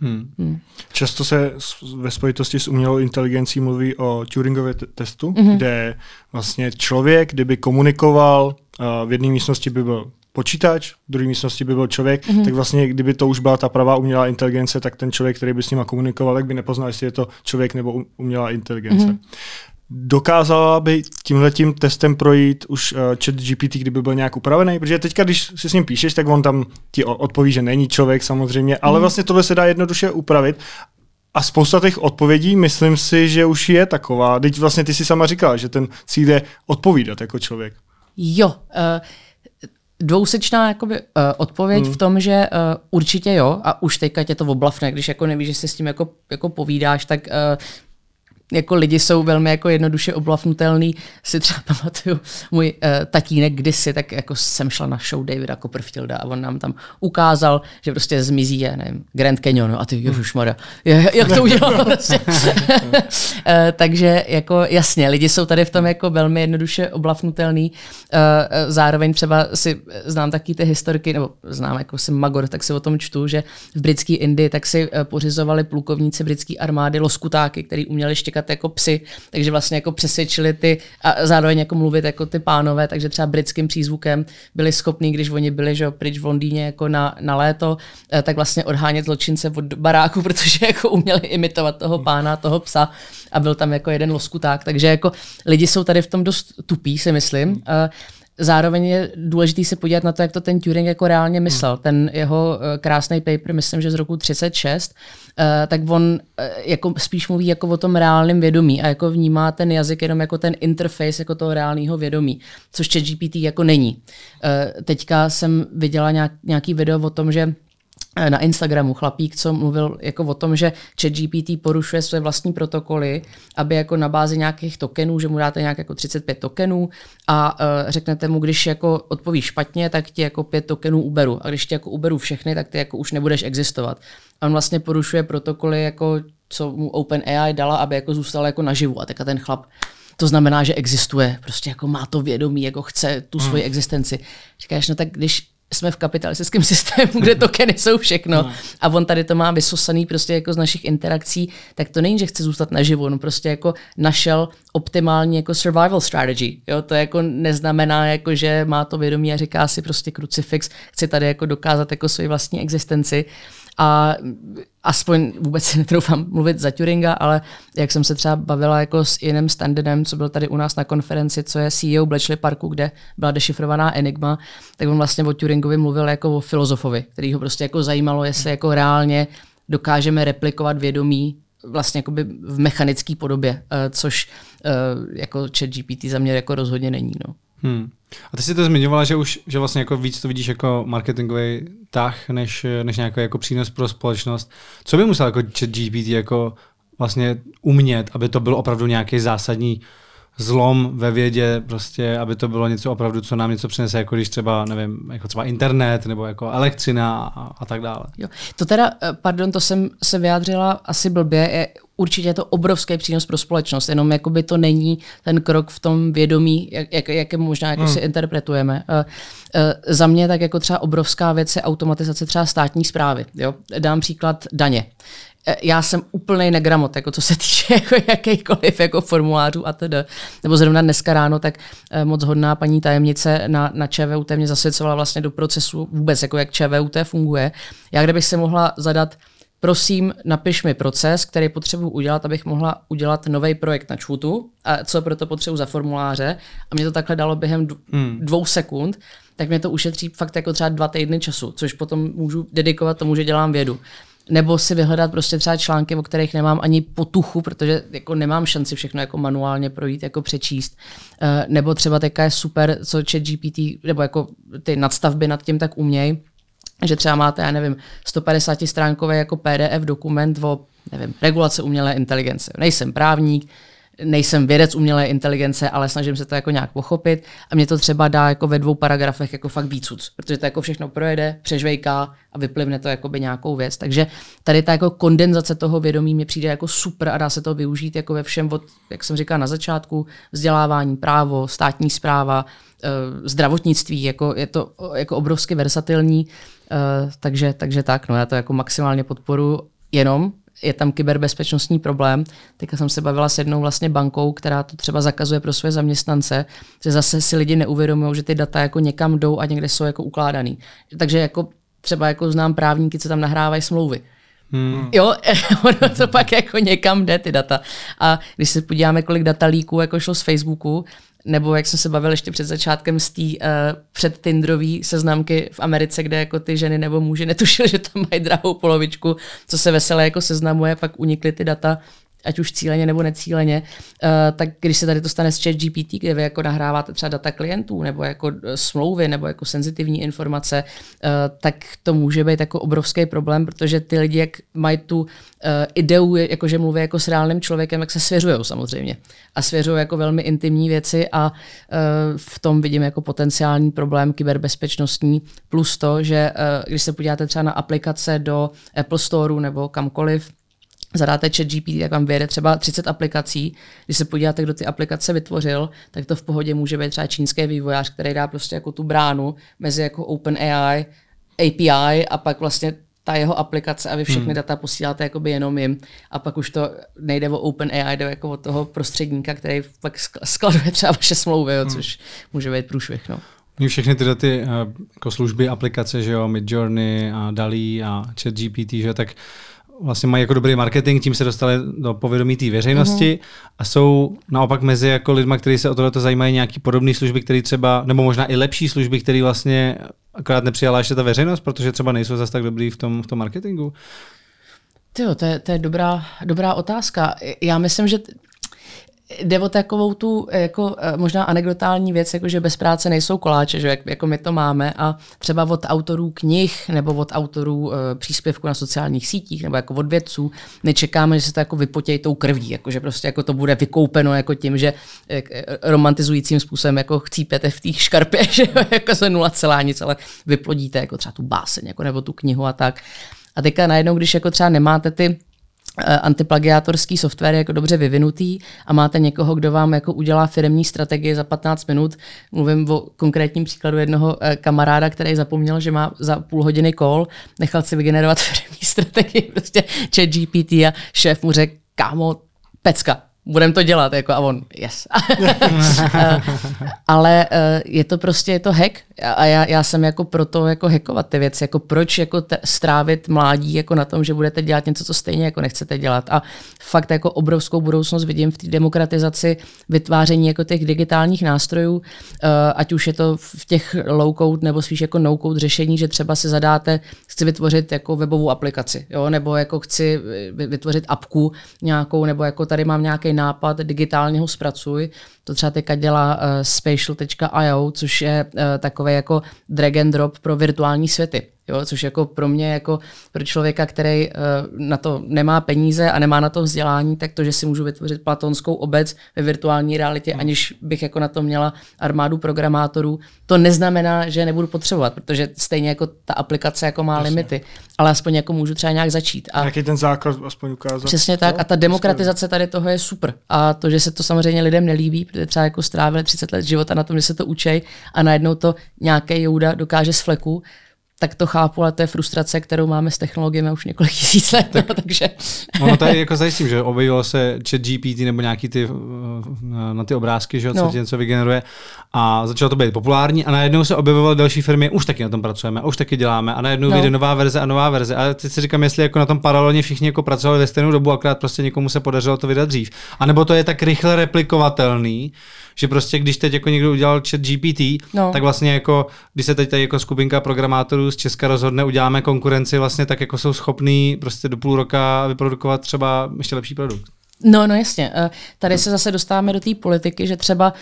Hmm. Hmm. Často se ve spojitosti s umělou inteligencí mluví o Turingově testu, hmm. kde vlastně člověk, kdyby komunikoval, v jedné místnosti by byl počítač, v druhé místnosti by byl člověk, hmm tak vlastně kdyby to už byla ta pravá umělá inteligence, tak ten člověk, který by s nima komunikoval, tak by nepoznal, jestli je to člověk nebo umělá inteligence. hmm dokázala by tímhletím testem projít už uh, chat GPT, kdyby byl nějak upravený? Protože teďka, když si s ním píšeš, tak on tam ti odpoví, že není člověk samozřejmě, ale mm. vlastně tohle se dá jednoduše upravit. A spousta těch odpovědí, myslím si, že už je taková. Teď vlastně ty si sama říkala, že ten cíl je odpovídat jako člověk. Jo, uh dvousečná jakoby, uh, odpověď hmm. v tom, že uh, určitě jo, a už teďka tě to oblavne, když jako nevíš, že se s tím jako, jako povídáš, tak uh, jako lidi jsou velmi jako jednoduše oblafnutelný. Si třeba *laughs* pamatuju, můj uh, tatínek kdysi, tak jako jsem šla na show Davida Copperfielda a on nám tam ukázal, že prostě zmizí, já nevím, Grand Canyon a ty, ježišmarja, jak to udělal *laughs* prostě. uh, *laughs* takže jako jasně, lidi jsou tady v tom jako velmi jednoduše oblafnutelný. Uh, zároveň třeba si znám taky ty historky, nebo znám jako jsem Magor, tak si o tom čtu, že v britské Indii tak si pořizovali plukovníci britské armády loskutáky, který uměli štěkat říkat jako psy, takže vlastně jako přesvědčili ty a zároveň jako mluvit jako ty pánové, takže třeba britským přízvukem byli schopní, když oni byli že pryč v Londýně jako na, na léto, eh, tak vlastně odhánět zločince od baráku, *laughs* protože jako uměli imitovat toho pána, toho psa a byl tam jako jeden loskuták, takže jako lidi jsou tady v tom dost tupí, si myslím. Zároveň je důležité se podívat na to, jak to ten Turing jako reálně myslel. Ten jeho eh, krásný paper, myslím, že z roku 36, eh, tak on eh, jako spíš mluví jako o tom reálném vědomí a jako vnímá ten jazyk jenom jako ten interface jako toho reálného vědomí, což GPT jako není. Teďka jsem viděla nějak, nějaký video o tom, že na Instagramu chlapík, co mluvil jako o tom, že ChatGPT porušuje své vlastní protokoly, aby jako na bázi nějakých tokenů, že mu dáte nějak jako 35 tokenů a uh, řeknete mu, když jako odpoví špatně, tak ti jako pět tokenů uberu. A když ti jako uberu všechny, tak ty jako už nebudeš existovat. A on vlastně porušuje protokoly, jako co mu OpenAI dala, aby jako zůstal jako naživu. A teďka ten chlap to znamená, že existuje, prostě jako má to vědomí, jako chce tu svoji hmm. existenci. Říkáš, no tak když jsme v kapitalistickém *laughs* systému, kde tokeny jsou všechno no. a on tady to má vysosaný prostě jako z našich interakcí, tak to není, že chce zůstat naživu, on prostě jako našel optimální jako survival strategy. Jo? To jako neznamená, jako, že má to vědomí a říká si prostě krucifix, chci tady jako dokázat jako svoji vlastní existenci. A aspoň vůbec si *laughs* netroufám mluvit za Turinga, ale jak jsem se třeba bavila jako s jiným Standardem, co byl tady u nás na konferenci, co je CEO Bletchley Parku, kde byla dešifrovaná Enigma, tak on vlastně o Turingovi mluvil jako o filozofovi, který ho prostě jako zajímalo, jestli jako reálně dokážeme replikovat vědomí vlastně v mechanické podobě, eh, což eh, jako chat GPT za mě jako rozhodně není. No. Hmm. A ty jsi to zmiňovala, že už že vlastně jako víc to vidíš jako marketingový tah, než, než nějaký jako přínos pro společnost. Co by musel jako GPT jako vlastně umět, aby to byl opravdu nějaký zásadní zlom ve vědě, prostě, aby to bylo něco opravdu, co nám něco přinese, jako když třeba, nevím, jako třeba internet nebo jako elektřina a, a tak dále. Jo. To teda, eh, pardon, to jsem se vyjádřila asi blbě, je, určitě je to obrovský přínos pro společnost, jenom jakoby to není ten krok v tom vědomí, jak, jak, jak možná jako hmm. si interpretujeme. Uh, uh, za mě tak jako třeba obrovská věc je automatizace třeba státní zprávy. Jo? Dám příklad daně. Eh, já jsem úplný negramot, jako co se týče *laughs* jako jakýkoliv jako formulářů a tedy. Nebo zrovna dneska ráno, tak eh, moc hodná paní tajemnice na, na ČVUT mě zasvěcovala vlastně do procesu vůbec, jako jak ČVUT funguje. Já kdybych se mohla zadat prosím, napiš mi proces, který potřebuji udělat, abych mohla udělat nový projekt na čutu a co pro to potřebuji za formuláře. A mě to takhle dalo během hmm. dvou sekund, tak mě to ušetří fakt jako třeba dva týdny času, což potom můžu dedikovat tomu, že dělám vědu nebo si vyhledat prostě třeba články, o kterých nemám ani potuchu, protože jako nemám šanci všechno jako manuálně projít, jako přečíst. Uh, nebo třeba teďka je super, co chat GPT, nebo jako ty nadstavby nad tím tak umějí, že třeba máte, já nevím, 150 stránkový jako PDF dokument o nevím, regulace umělé inteligence. Nejsem právník, nejsem vědec umělé inteligence, ale snažím se to jako nějak pochopit. A mě to třeba dá jako ve dvou paragrafech jako fakt víc, protože to jako všechno projede, přežvejká a vyplivne to jako by nějakou věc. Takže tady ta jako kondenzace toho vědomí mi přijde jako super a dá se to využít jako ve všem od, jak jsem říkal na začátku, vzdělávání, právo, státní zpráva, eh, zdravotnictví, jako je to jako obrovsky versatilní, eh, takže, takže tak, no já to jako maximálně podporu jenom je tam kyberbezpečnostní problém. Teďka jsem se bavila s jednou vlastně bankou, která to třeba zakazuje pro své zaměstnance, že zase si lidi neuvědomují, že ty data jako někam jdou a někde jsou jako ukládaný. Takže jako třeba jako znám právníky, co tam nahrávají smlouvy. Hmm. Jo, *laughs* ono to pak jako někam jde, ty data. A když se podíváme, kolik data líků jako šlo z Facebooku, nebo jak jsem se bavil ještě před začátkem z té uh, před Tinderový seznamky v Americe, kde jako ty ženy nebo muži netušili, že tam mají drahou polovičku, co se veselé jako seznamuje, pak unikly ty data ať už cíleně nebo necíleně, uh, tak když se tady to stane s chat GPT, kde vy jako nahráváte třeba data klientů nebo jako eh, smlouvy nebo jako senzitivní informace, uh, tak to může být jako obrovský problém, protože ty lidi, jak mají tu ideu, jako že mluví jako s reálným člověkem, jak se svěřují samozřejmě. A svěřují jako velmi intimní věci a v tom vidím jako potenciální problém kyberbezpečnostní, plus to, že když se podíváte třeba na aplikace do Apple Store nebo kamkoliv, zadáte chat GPT, tak vám vyjede třeba 30 aplikací. Když se podíváte, kdo ty aplikace vytvořil, tak to v pohodě může být třeba čínský vývojář, který dá prostě jako tu bránu mezi jako OpenAI, API a pak vlastně ta jeho aplikace a vy všechny hmm. data posíláte jakoby jenom jim a pak už to nejde o OpenAI, jde jako od toho prostředníka, který pak skladuje třeba vaše smlouvy, jo, hmm. což může být průšvih. No. Všechny tyhle ty uh, jako služby, aplikace, že jo, Midjourney a DALI a ChatGPT, že tak vlastně mají jako dobrý marketing, tím se dostali do povědomí té veřejnosti uh-huh. a jsou naopak mezi jako lidma, kteří se o tohle zajímají nějaký podobné služby, které třeba, nebo možná i lepší služby, které vlastně akorát nepřijala ještě ta veřejnost, protože třeba nejsou zase tak dobrý v tom, v tom marketingu. Tyjo, to je, to je dobrá, dobrá otázka. Já myslím, že jde o takovou tu jako, eh, možná anekdotální věc, jako že bez práce nejsou koláče, že jak, jako my to máme a třeba od autorů knih nebo od autorů uh, příspěvku na sociálních sítích nebo jako od vědců nečekáme, že se to jako vypotějí tou krví, jako že prostě jako to bude vykoupeno jako tím, že jak, romantizujícím způsobem jako chcípete v těch škarpě, *laughs* že jako se nula celá nic, ale vyplodíte jako třeba tu báseň jako, nebo tu knihu a tak. A teďka najednou, když jako třeba nemáte ty Eh, antiplagiátorský software jako dobře vyvinutý a máte někoho, kdo vám jako udělá firmní strategii za 15 minut. Mluvím o konkrétním příkladu jednoho eh, kamaráda, který zapomněl, že má za půl hodiny call, nechal si vygenerovat *laughs* firmní strategii, prostě chat GPT a šéf mu řekl, kámo, pecka, budeme to dělat, jako a on, yes. *laughs* Ale eh, je to prostě, je to hack. A já, já jsem jako proto jako hackovat ty věci, jako proč jako te, strávit mládí jako na tom, že budete dělat něco, co stejně jako nechcete dělat. A fakt jako obrovskou budoucnost vidím v té demokratizaci vytváření jako těch digitálních nástrojů, eh, ať už je to v těch low code nebo spíš jako no code řešení, že třeba si zadáte, chci vytvořit jako webovou aplikaci, jo, nebo jako chci vytvořit apku nějakou, nebo jako tady mám nějaký nápad, digitálně ho zpracuj. To třeba teďka dělá uh, spatial.io, což je uh, takový jako drag and drop pro virtuální světy. Jo, což jako pro mě, jako pro člověka, který uh, na to nemá peníze a nemá na to vzdělání, tak to, že si můžu vytvořit platonskou obec ve virtuální realitě, hmm. aniž bych jako na to měla armádu programátorů, to neznamená, že nebudu potřebovat, protože stejně jako ta aplikace jako má Jasně. limity, ale aspoň jako můžu třeba nějak začít. A jaký ten základ aspoň ukázat? Přesně tak. A ta demokratizace tady toho je super. A to, že se to samozřejmě lidem nelíbí, protože třeba jako strávili 30 let života na tom, že se to učej a najednou to nějaký jouda dokáže z fleku, tak to chápu, ale to je frustrace, kterou máme s technologiemi už několik *laughs* tisíc let. Tak, no, takže... Ono tady jako zajistím, že objevilo se chat GPT nebo nějaký ty eh, na ty obrázky, že, co no. něco vygeneruje a začalo to být populární a najednou se objevovaly další firmy, už taky na tom pracujeme, už taky děláme a najednou no. vyjde nová verze a nová verze. A teď si říkám, jestli jako na tom paralelně všichni jako pracovali ve stejnou dobu, akorát prostě někomu se podařilo to vydat dřív. A nebo to je tak rychle replikovatelný, že prostě když teď jako někdo udělal chat GPT, no. tak vlastně jako, když se teď tady jako skupinka programátorů z Česka rozhodne, uděláme konkurenci, vlastně tak jako jsou schopní prostě do půl roka vyprodukovat třeba ještě lepší produkt. No, no jasně. Eh, tady se zase dostáváme do té politiky, že třeba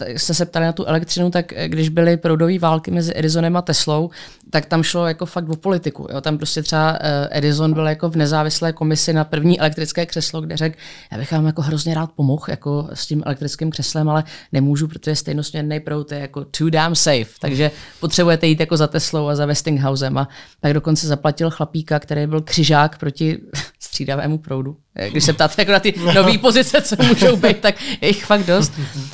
eh, jste se ptali na tu elektřinu, tak eh, když byly proudové války mezi Edisonem a Teslou, tak tam šlo jako fakt o politiku. Jo? Tam prostě třeba Edison byl jako v nezávislé komisi na první elektrické křeslo, kde řekl, já bych vám jako hrozně rád pomohl jako s tím elektrickým křeslem, ale nemůžu, protože stejnosměrný proud je jako too damn safe, takže potřebujete jít jako za Teslou a za Westinghousem a tak dokonce zaplatil chlapíka, který byl křižák proti *laughs* střídavému proudu. Když se ptáte jako na ty no. nové pozice, co můžou být, tak je jich fakt dost.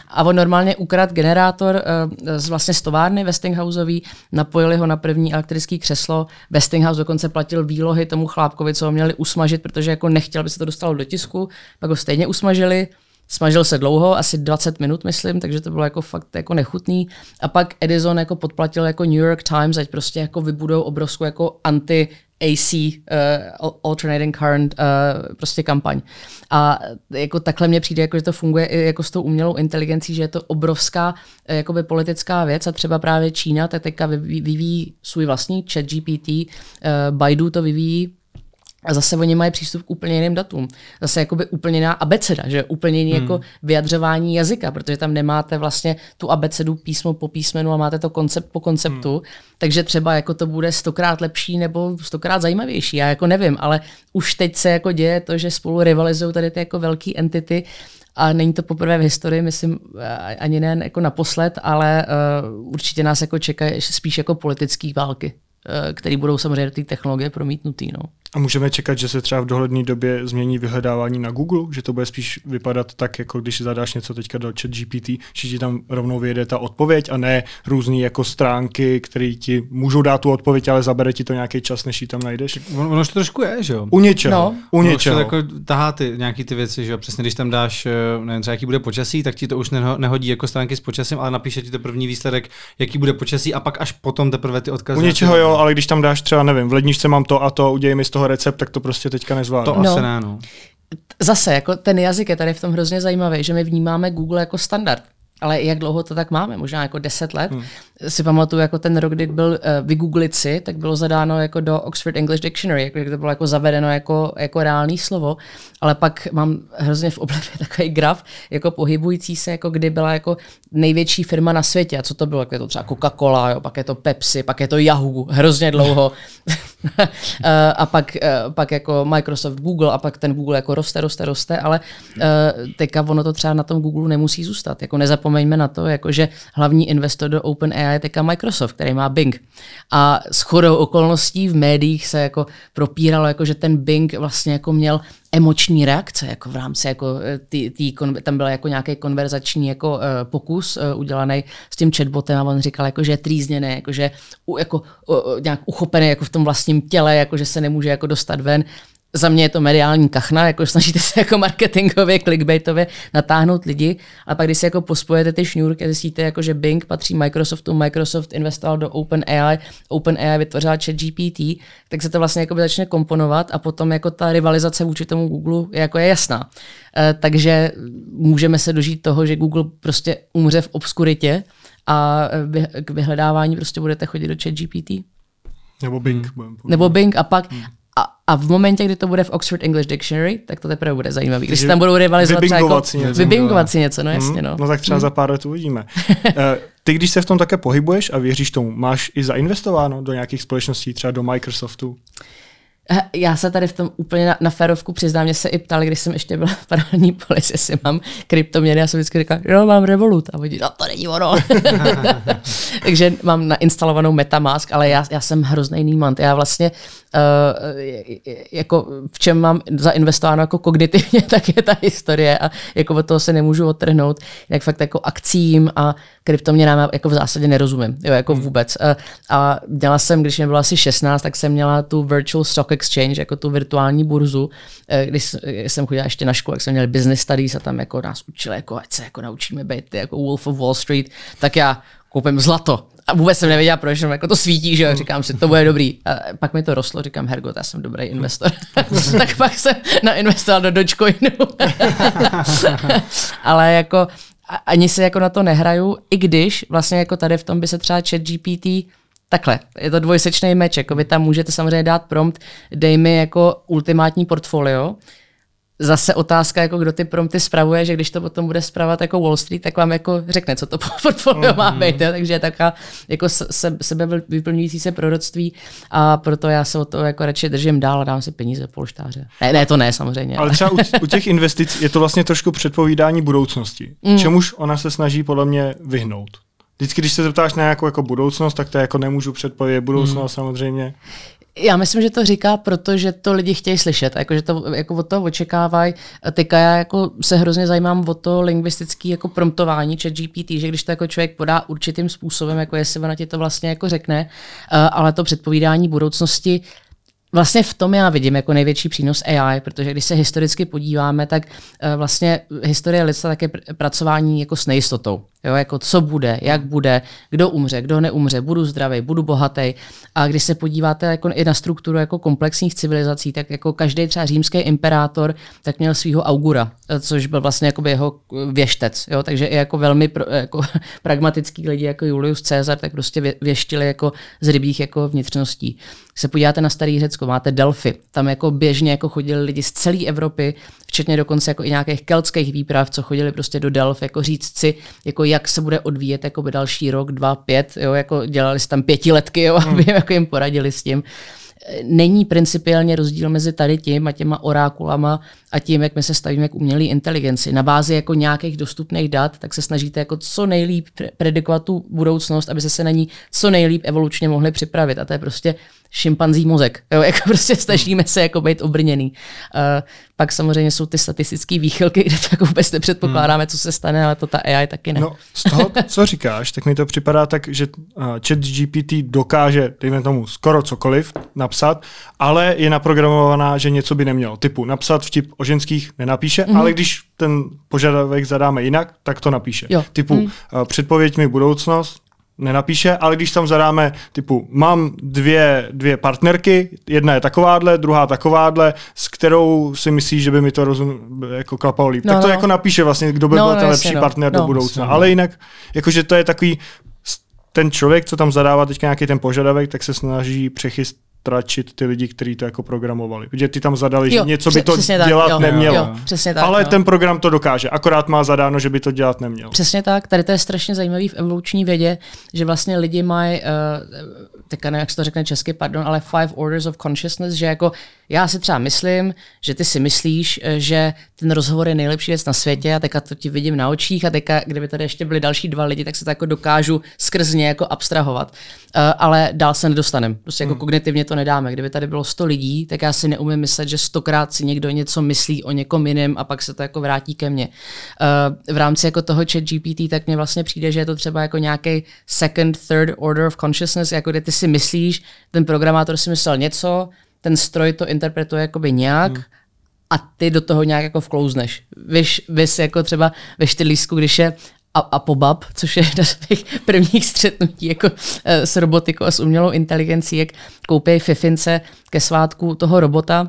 A on normálně ukradl generátor uh, z vlastně stovárny Westinghouseový, napojili ho na první elektrický křeslo. Westinghouse dokonce platil výlohy tomu chlápkovi, co ho měli usmažit, protože jako nechtěl, aby se to dostalo do tisku. Pak ho stejně usmažili. Smažil se dlouho, asi 20 minut, myslím, takže to bylo jako fakt jako nechutný. A pak Edison jako podplatil jako New York Times, ať prostě jako vybudou obrovskou jako anti AC, uh, alternating current, uh, prostě kampaň. A jako takhle mně přijde, jako, že to funguje i jako s tou umělou inteligencí, že je to obrovská uh, jakoby politická věc a třeba právě Čína tak teďka vyvíjí svůj vlastní chat GPT, uh, Baidu to vyvíjí a zase oni mají přístup k úplně jiným datům. Zase jakoby úplně jiná abeceda, že úplně jiný hmm. jako vyjadřování jazyka, protože tam nemáte vlastně tu abecedu písmo po písmenu a máte to koncept po konceptu. Hmm. Takže třeba jako to bude stokrát lepší nebo stokrát zajímavější. Já jako nevím, ale už teď se jako děje to, že spolu rivalizují tady ty jako velké entity a není to poprvé v historii, myslím, ani ne jako naposled, ale uh, určitě nás jako čekají spíš jako politické války, které budou samozřejmě do té technologie promítnutý. No. A můžeme čekat, že se třeba v dohledné době změní vyhledávání na Google, že to bude spíš vypadat tak, jako když zadáš něco teďka do chat GPT, že ti tam rovnou vyjede ta odpověď a ne různé jako stránky, které ti můžou dát tu odpověď, ale zabere ti to nějaký čas, než ji tam najdeš. Ono, ono to trošku je, že jo? U něčeho. No. U něčeho. Ono jako tahá ty, nějaký ty věci, že jo? Přesně když tam dáš, eh, nevím, třeba jaký bude počasí, tak ti to už nehodí jako stránky s počasím, ale napíše ti to první výsledek, jaký bude počasí a pak až potom teprve ty odkazy. U něčeho jo, ale když tam dáš třeba, nevím, v ledničce mám to a to, udělej mi z toho recept, tak to prostě teďka nezvládá. To no. asi ne, no. Zase, jako ten jazyk je tady v tom hrozně zajímavý, že my vnímáme Google jako standard. Ale jak dlouho to tak máme? Možná jako 10 let. Hmm. Si pamatuju jako ten rok, kdy byl uh, vygooglit si, tak bylo zadáno jako do Oxford English Dictionary, jako, to bylo jako zavedeno jako, jako reálný slovo, ale pak mám hrozně v oblibě *laughs* takový graf, jako pohybující se, jako kdy byla jako největší firma na světě. A co to bylo? Jako je to třeba Coca-Cola, jo, pak je to Pepsi, pak je to Yahoo, hrozně dlouho. *laughs* Eh, *laughs* a pak, uh, pak jako Microsoft, Google a pak ten Google jako roste, roste, roste, ale uh, teďka ono to třeba na tom Google nemusí zůstat. Jako nezapomeňme na to, jako že hlavní investor do OpenAI je teďka Microsoft, který má Bing. A s chodou okolností v médiích se jako propíralo, jako že ten Bing vlastně jako měl emoční reakce, jako v rámci jako tý, tý, tam byl jako nějaký konverzační jako uh, pokus uh, udělaný s tím chatbotem a on říkal, jako, že je trýzněný, jako, že jako, nějak uchopený jako v tom vlastním těle, jako, že se nemůže jako dostat ven za mě je to mediální kachna, jako *laughs* snažíte se jako marketingově, clickbaitově natáhnout lidi, a pak když si jako pospojete ty šňůrky a zjistíte, jako, že Bing patří Microsoftu, Microsoft investoval do OpenAI, OpenAI vytvořila chat GPT, tak se to vlastně jako začne komponovat a potom jako ta rivalizace vůči tomu Google je, jako je jasná. E, takže můžeme se dožít toho, že Google prostě umře v obskuritě a k vyhledávání prostě budete chodit do chat GPT. Nebo Bing. Hmm. Nebo Bing a pak, hmm. A, a v momentě, kdy to bude v Oxford English Dictionary, tak to teprve bude zajímavý. Když tam budou rivalizovat třeba jako, si něco. Vybingovat si něco, no jasně. No, no tak třeba hmm. za pár let uvidíme. *laughs* Eh, ty, když se v tom také pohybuješ a věříš tomu, máš i zainvestováno do nějakých společností, třeba do Microsoftu? Eh, já se tady v tom úplně na, na férovku přiznám, mě se i ptali, když jsem ještě byla v paralelní polis, *laughs* jestli mám kryptoměny. Já jsem vždycky říkala, jo, mám Revolut. A oni, no to není ono. *laughs* Takže mám nainstalovanou Metamask, ale já, já jsem hrozný nímant. Já vlastně jako v čem mám zainvestováno jako kognitivně, *laughs* tak je ta historie a jako od toho se nemůžu odtrhnout. Jak fakt jako akcím a kryptoměnám jako v zásadě nerozumím, jo, jako hmm. vůbec. Uh, a dělala jsem, když mě bylo asi 16, tak jsem měla tu Virtual Stock Exchange, jako tu virtuální burzu. Uh, když jsem chodila ještě na školu, jak jsem měl business studies a tam jako nás učili, jako ať se jako naučíme být jako Wolf of Wall Street, tak já koupím zlato a vůbec jsem nevěděla, proč, jako to svítí, že jo, říkám si, to bude dobrý. A pak mi to rostlo, říkám, Hergot, já jsem dobrý investor. *laughs* tak pak jsem nainvestoval do Dogecoinu. *laughs* Ale jako ani se jako na to nehraju, i když vlastně jako tady v tom by se třeba chat GPT Takhle, je to dvojsečný meč, jako vy tam můžete samozřejmě dát prompt, dej mi jako ultimátní portfolio, zase otázka, jako kdo ty prompty spravuje, že když to potom bude spravovat jako Wall Street, tak vám jako řekne, co to *laughs* portfolio mm-hmm. má mhm. být. Jo? Takže je taková jako se, sebe vyplňující se proroctví a proto já se o to jako radši držím dál a dám si peníze polštáře. Ne, ne, to ne samozřejmě. Ale třeba u, u těch investic je to vlastně trošku předpovídání budoucnosti. Mm. Čemuž ona se snaží podle mě vyhnout. Vždycky, když se zeptáš na nějakou jako budoucnost, tak to jako nemůžu předpovědět budoucnost mm. samozřejmě. Já myslím, že to říká, protože to lidi chtějí slyšet, jako, že to jako od toho očekávají. Teďka já jako se hrozně zajímám o to lingvistické jako promptování chat GPT, že když to jako člověk podá určitým způsobem, jako jestli ona ti to vlastně jako řekne, eh, ale to předpovídání budoucnosti Vlastně v tom já vidím jako největší přínos AI, protože když se historicky podíváme, tak uh, vlastně historie lidstva také pr- pracování jako s nejistotou. Jo, jako co bude, jak bude, kdo umře, kdo neumře, budu zdravý, budu bohatý. A když se podíváte jako i na strukturu jako komplexních civilizací, tak jako každý třeba římský imperátor tak měl svého augura, což byl vlastně jako jeho věštec. Jo? Takže i jako velmi pro, jako *laughs* pragmatický lidi jako Julius Caesar tak prostě věštili jako z rybích jako vnitřností. Když se podíváte na starý Řecko, máte Delphi, tam jako běžně jako chodili lidi z celé Evropy, včetně dokonce jako i nějakých keltských výprav, co chodili prostě do Delphi, jako říct si, jako jak se bude odvíjet jako by další rok, dva, pět, jo, jako dělali si tam pětiletky, jo, aby hmm. jako jim poradili s tím není principiálně rozdíl mezi tady tím a těma orákulama a tím, jak my se stavíme k umělé inteligenci. Na bázi jako nějakých dostupných dat, tak se snažíte jako co nejlíp predikovat tu budoucnost, aby se se na ní co nejlíp evolučně mohli připravit. A to je prostě šimpanzí mozek. Jo, *laughs* jako prostě snažíme se jako být obrněný. Uh, pak samozřejmě jsou ty statistické výchylky, *laughs* kde tak vůbec nepředpokládáme, hmm. co se stane, ale to ta AI taky ne. No, z toho, co říkáš, tak mi to připadá tak, že uh, chat GPT dokáže, dejme tomu, skoro cokoliv napsat, ale je naprogramovaná, že něco by nemělo. Typu napsat vtip o ženských nenapíše, hmm. ale když ten požadavek zadáme jinak, tak to napíše. Jo. Typu hmm. uh, předpověď mi budoucnost, nenapíše, ale když tam zadáme typu mám dvě, dvě partnerky, jedna je takováhle, druhá takováhle, s kterou si myslíš, že by mi to rozum, jako klapalo líp. No, tak to no. jako napíše vlastně, kdo by no, byl no, ten lepší no. partner no, do budoucna. Jasně, ale jinak, jakože to je takový, ten člověk, co tam zadává teďka nějaký ten požadavek, tak se snaží přechystat tračit ty lidi, kteří to jako programovali. Protože ty tam zadali, jo, že něco by to dělat tak, jo, nemělo. Jo, přesně tak, Ale jo. ten program to dokáže, akorát má zadáno, že by to dělat nemělo. Přesně tak, tady to je strašně zajímavý v evoluční vědě, že vlastně lidi mají, uh, teďka nevím, jak se to řekne česky, pardon, ale five orders of consciousness, že jako já si třeba myslím, že ty si myslíš, eh, že ten rozhovor je nejlepší věc na světě a teďka to ti vidím na očích a teďka, kdyby tady ještě byli další dva lidi, tak se to jako dokážu skrzně jako abstrahovat. Uh, ale dál se nedostanem. Prostě jako hmm. kognitivně to nedáme. Kdyby tady bylo 100 lidí, tak já si neumím myslet, že stokrát si někdo něco myslí o někom jiném a pak se to jako vrátí ke mně. Uh, v rámci jako toho chat GPT, tak mně vlastně přijde, že je to třeba jako nějaký second, third order of consciousness, jako kde ty si myslíš, ten programátor si myslel něco, ten stroj to interpretuje jakoby nějak, hmm a ty do toho nějak jako vklouzneš. Víš, vys jako třeba ve štylísku, když je a, a pobab, což je jedna z těch prvních střetnutí jako e, s robotikou a s umělou inteligencí, jak koupí fifince ke svátku toho robota,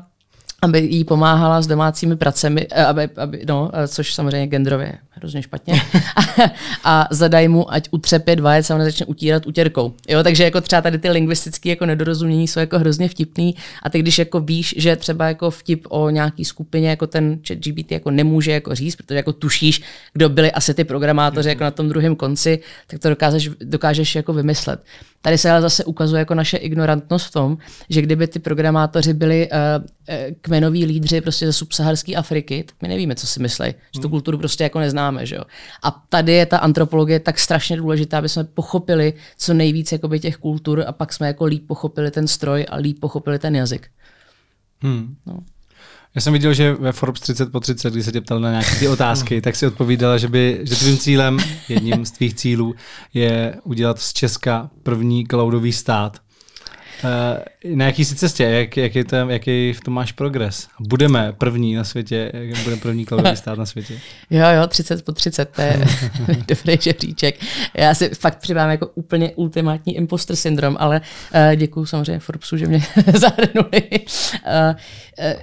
aby jí pomáhala s domácími pracemi, eh, aby, aby, no, eh, což samozřejmě genderově hrozně špatně, a, *laughs* a zadaj mu, ať utře pět vajec a on začne utírat utěrkou. Jo, takže jako třeba tady ty lingvistické jako nedorozumění jsou jako hrozně vtipný a ty když jako víš, že třeba jako vtip o nějaký skupině jako ten chat GPT jako nemůže jako říct, protože jako tušíš, kdo byli asi ty programátoři jako na tom druhém konci, tak to dokážeš, dokážeš jako vymyslet. Tady se ale zase ukazuje jako naše ignorantnost v tom, že kdyby ty programátoři byli uh, kmenoví lídři prostě ze subsaharské Afriky, tak my nevíme, co si myslí, že tu hmm. kulturu prostě jako neznáme. Že jo? A tady je ta antropologie tak strašně důležitá, aby jsme pochopili co nejvíc jakoby, těch kultur a pak jsme jako líp pochopili ten stroj a líp pochopili ten jazyk. Hmm. No. Já jsem viděl, že ve Forbes 30 po 30, když se tě ptal na nějaké ty otázky, tak si odpovídala, že, by, že tvým cílem, jedním z tvých cílů, je udělat z Česka první cloudový stát. Uh, na jaký jsi cestě? Jak, jaký, to, jaký v tom máš progres? Budeme první na světě, budeme první cloudový stát na světě. *laughs* Jo, jo, 30 po 30, to je *laughs* dobrý žebříček. Já si fakt přibám jako úplně ultimátní imposter syndrom, ale uh, děkuju samozřejmě Forbesu, že mě *laughs* zahrnuli. Uh,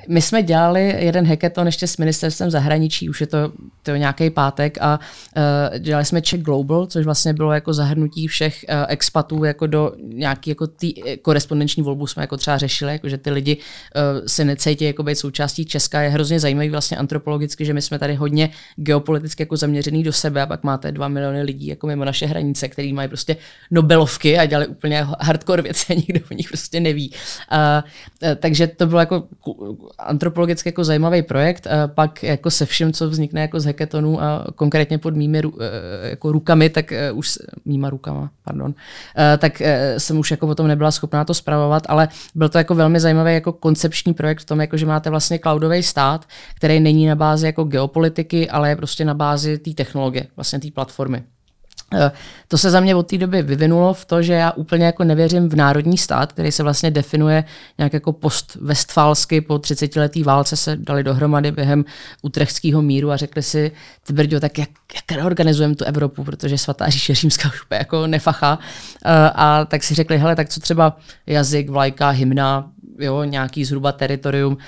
my jsme dělali jeden hackathon ještě s ministerstvem zahraničí, už je to, to nějaký pátek a uh, dělali jsme Czech Global, což vlastně bylo jako zahrnutí všech uh, expatů jako do nějaký jako tý, volbu jsme jako třeba řešili, jako že ty lidi uh, se necítí jako být součástí Česka. Je hrozně zajímavý vlastně antropologicky, že my jsme tady hodně geopoliticky jako zaměřený do sebe a pak máte dva miliony lidí jako mimo naše hranice, který mají prostě Nobelovky a dělali úplně hardcore věci a nikdo o nich prostě neví. Uh, uh, takže to bylo jako antropologicky jako zajímavý projekt. Uh, pak jako se vším, co vznikne jako z hackathonu a konkrétně pod mými uh, jako rukami, tak uh, už mýma rukama, pardon, uh, tak uh, jsem už jako potom nebyla schopná to spravovat, ale byl to jako velmi zajímavý jako koncepční projekt v tom, jako že máte vlastně cloudový stát, který není na bázi jako geopolitiky, ale je prostě na bázi té technologie, vlastně té platformy. Eh, to se za mě od té doby vyvinulo v to, že já úplně jako nevěřím v národní stát, který se vlastně definuje nějak jako post-vestfálsky po 30 letý válce se dali dohromady během utrechtského míru a řekli si, ty brďo, tak jak, jak reorganizujeme tu Evropu, protože svatá říše římská už jako nefachá. Eh, a tak si řekli, hele, tak co třeba jazyk, vlajka, hymna, jo, nějaký zhruba teritorium uh,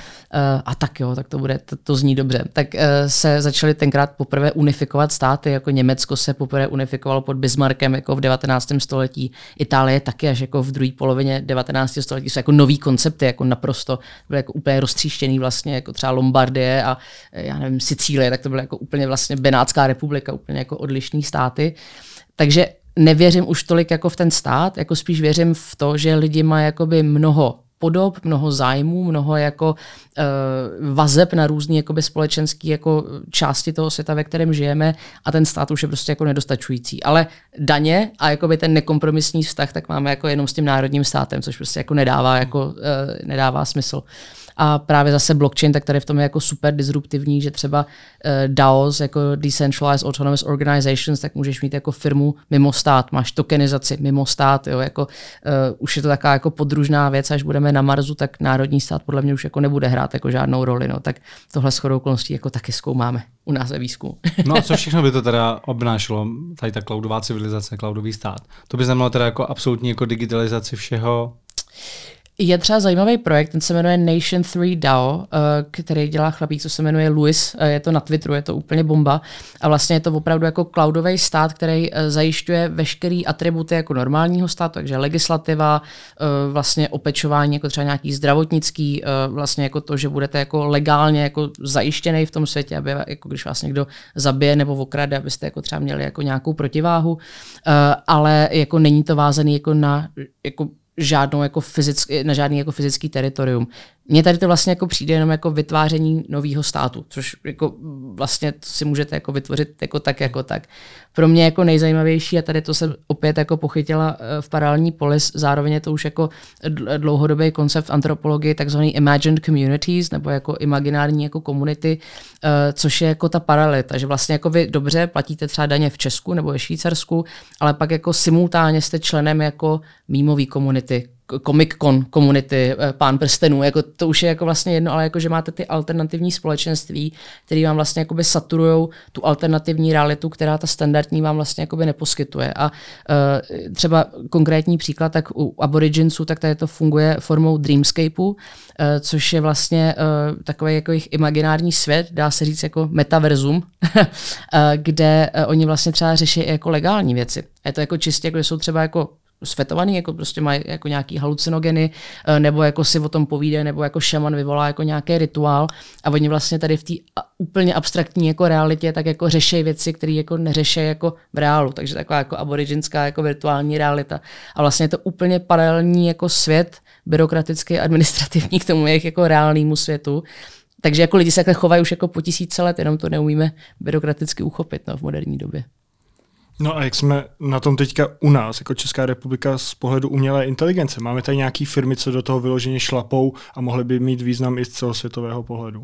a tak jo, tak to bude, to, to zní dobře. Tak uh, se začaly tenkrát poprvé unifikovat státy, jako Německo se poprvé unifikovalo pod Bismarckem jako v 19. století, Itálie taky až jako v druhé polovině 19. století jsou jako nový koncepty, jako naprosto byly jako úplně roztříštěný vlastně, jako třeba Lombardie a eh, já nevím, Sicílie, tak to bylo jako úplně vlastně Benátská republika, úplně jako odlišní státy. Takže nevěřím už tolik jako v ten stát, jako spíš věřím v to, že lidi mají jakoby mnoho podob, mnoho zájmů, mnoho jako uh, vazeb na různé jakoby společenské jako části toho světa, ve kterém žijeme a ten stát už je prostě jako nedostačující. Ale daně a jakoby ten nekompromisní vztah tak máme jako jenom s tím národním státem, což prostě jako nedává, jako, uh, nedává smysl. A právě zase blockchain, tak tady v tom je jako super disruptivní, že třeba uh, DAOs, jako Decentralized Autonomous Organizations, tak můžeš mít jako firmu mimo stát, máš tokenizaci mimo stát, jo, jako uh, už je to taková jako podružná věc, až budeme na Marsu, tak národní stát podle mě už jako nebude hrát jako žádnou roli. No. Tak tohle shodou okolností jako taky zkoumáme u nás ve výzkumu. *laughs* no a co všechno by to teda obnášelo, tady ta cloudová civilizace, cloudový stát? To by znamenalo teda jako absolutní jako digitalizaci všeho? Je třeba zajímavý projekt, ten se jmenuje Nation 3 DAO, eh, který dělá chlapík, co se jmenuje Louis, eh, je to na Twitteru, je to úplně bomba. A vlastně je to opravdu jako cloudový stát, který eh, zajišťuje veškeré atributy jako normálního státu, takže legislativa, vlastně opečování jako třeba nějaký zdravotnický, vlastně jako to, že budete jako legálně jako zajištěný v tom světě, aby jako když vás někdo zabije nebo okrade, abyste jako třeba měli jako nějakou protiváhu, ale jako není to vázaný jako na jako žádnou jako fyzický, na žádný jako fyzický teritorium. Mně tady to vlastně jako přijde jenom jako vytváření nového státu, což jako vlastně si můžete jako vytvořit jako tak, jako tak. Pro mě jako nejzajímavější, a tady to jsem opět jako pochytila eh, v paralelní polis, zároveň je to už jako dlouhodobý koncept v antropologii, takzvaný imagined communities, nebo jako imaginární jako komunity, eh, což je jako ta paralelita, že vlastně jako vy dobře platíte třeba daně v Česku nebo ve Švýcarsku, ale pak jako simultánně jste členem jako mýmový komunity, Comic Con komunity, eh, pán prstenů, jako to už je jako vlastně jedno, ale jako, že máte ty alternativní společenství, které vám vlastně jakoby saturujou tu alternativní realitu, která ta standardní vám vlastně jakoby neposkytuje. A uh, třeba konkrétní příklad, tak u Aboriginsů, tak tady to funguje formou Dreamscapeu, uh, což je vlastně uh, takový jako jejich imaginární svět, dá se říct jako metaverzum, *laughs* kde uh, oni vlastně třeba řeší jako legální věci. Je to jako čistě, jako, jsou třeba jako svetovaný, jako prostě mají jako nějaký halucinogeny, eh, nebo jako si o tom povíde, nebo jako šaman vyvolá jako nějaký rituál a oni vlastně tady v té úplně abstraktní jako realitě tak jako řeší věci, které jako neřeší jako v reálu, takže taková jako aboriginská jako virtuální realita. A vlastně je to úplně paralelní jako svět, byrokratický, administrativní k tomu jejich jako reálnému světu. Takže jako lidi se takhle chovají už jako po tisíce let, jenom to neumíme byrokraticky uchopit no, v moderní době. No a jak jsme na tom teďka u nás, jako Česká republika z pohledu umělé inteligence? Máme tady nějaké firmy, co do toho vyloženě šlapou a mohly by mít význam i z celosvětového pohledu?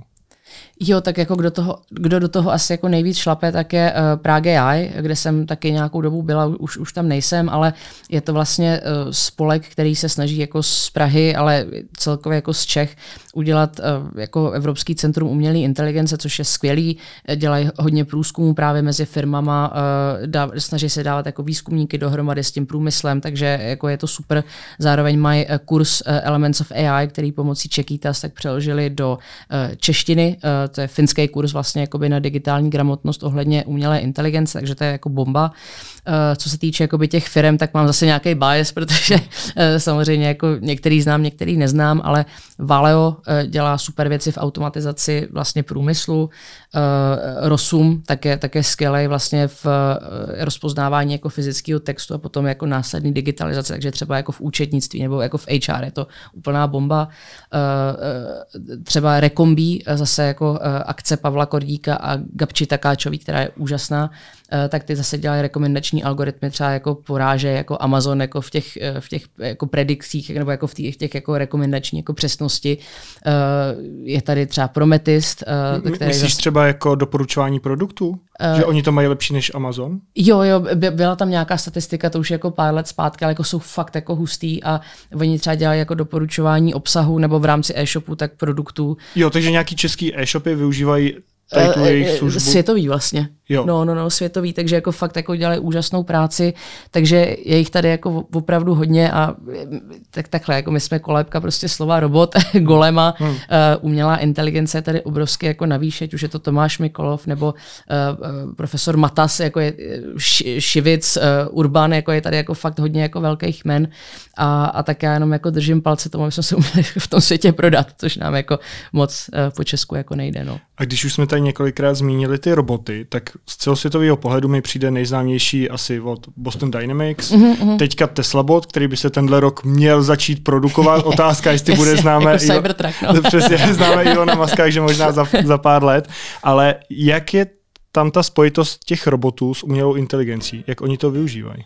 Jo, tak jako kdo, toho, kdo do toho asi jako nejvíc šlape, tak je uh, Prague AI, kde jsem taky nějakou dobu byla, už, už tam nejsem, ale je to vlastně uh, spolek, který se snaží jako z Prahy, ale celkově jako z Čech udělat uh, jako Evropský centrum umělé inteligence, což je skvělý. Dělají hodně průzkumů právě mezi firmama, uh, dá, snaží se dávat jako výzkumníky dohromady s tím průmyslem, takže jako je to super. Zároveň mají uh, kurz uh, Elements of AI, který pomocí Čekýtas tak přeložili do uh, češtiny, to je finský kurz vlastně jakoby na digitální gramotnost ohledně umělé inteligence, takže to je jako bomba. Uh, co se týče jakoby těch firm, tak mám zase nějaký bias, *laughs* protože uh, samozřejmě jako některý znám, některý neznám, ale Valeo uh, dělá super věci v automatizaci vlastně průmyslu. Rosum také, také skvělý vlastně v rozpoznávání jako fyzického textu a potom jako následný digitalizace, takže třeba jako v účetnictví nebo jako v HR je to úplná bomba. Třeba Rekombí zase jako akce Pavla Kordíka a Gabči Takáčový, která je úžasná, Eh, tak ty zase dělají rekomendační algoritmy, třeba jako poráže jako Amazon jako v těch, eh, v těch jako predikcích nebo jako v těch, těch jako rekomendační jako přesnosti. Eh, je tady třeba Prometist. Který Myslíš zase... třeba jako doporučování produktů? Uh, že oni to mají lepší než Amazon? Jo, jo, by, byla tam nějaká statistika, to už jako pár let zpátky, ale jako jsou fakt jako hustý a oni třeba dělají jako doporučování obsahu nebo v rámci e-shopu, tak produktů. Jo, takže nějaký český e-shopy využívají tady tu jejich službu? Světový vlastně. Jo. No, no, no, světový, takže jako fakt jako dělají úžasnou práci, takže je jich tady jako opravdu hodně a tak takhle, jako my jsme kolébka prostě slova robot, *laughs* golema, hmm. uh, umělá inteligence je tady obrovsky jako navýšet, už je to Tomáš Mikolov nebo uh, profesor Matas, jako je Šivic, uh, Urban, jako je tady jako fakt hodně jako velkých men a, a tak já jenom jako držím palce tomu, aby jsme se uměli *laughs* v tom světě prodat, což nám jako moc uh, po Česku jako nejde. No. A když už jsme tady několikrát zmínili ty roboty, tak z celosvětového pohledu mi přijde nejznámější asi od Boston Dynamics. Mm-hmm. Teďka Tesla Bot, který by se tenhle rok měl začít produkovat. *laughs* Otázka, jestli bude známe jako Cybertruck, no. *laughs* Přesně, známe Ilona Muska, že možná za, za pár let. Ale jak je tam ta spojitost těch robotů s umělou inteligencí? Jak oni to využívají?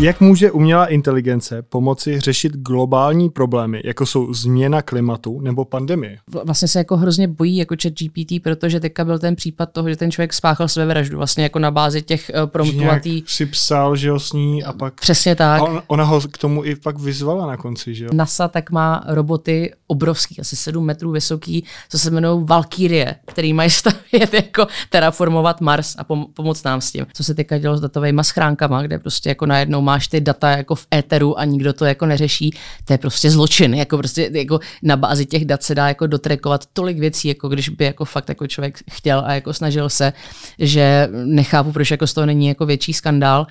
Jak může umělá inteligence pomoci řešit globální problémy, jako jsou změna klimatu nebo pandemie? Vlastně se jako hrozně bojí jako chat GPT, protože teďka byl ten případ toho, že ten člověk spáchal své vraždu vlastně jako na bázi těch uh, promptů a tý... si psal, že ho sní a pak... Přesně tak. A on, ona ho k tomu i pak vyzvala na konci, že jo? NASA tak má roboty obrovský, asi 7 metrů vysoký, co se jmenují Valkyrie, který mají *laughs* stavět jako terraformovat Mars a pom- pomoct nám s tím. Co se teďka dělo s datovými schránkama, kde prostě jako najednou máš ty data jako v éteru a nikdo to jako neřeší, to je prostě zločin. Jako prostě jako na bázi těch dat se dá jako dotrekovat tolik věcí, jako když by jako fakt jako člověk chtěl a jako snažil se, že nechápu, proč jako z toho není jako větší skandál.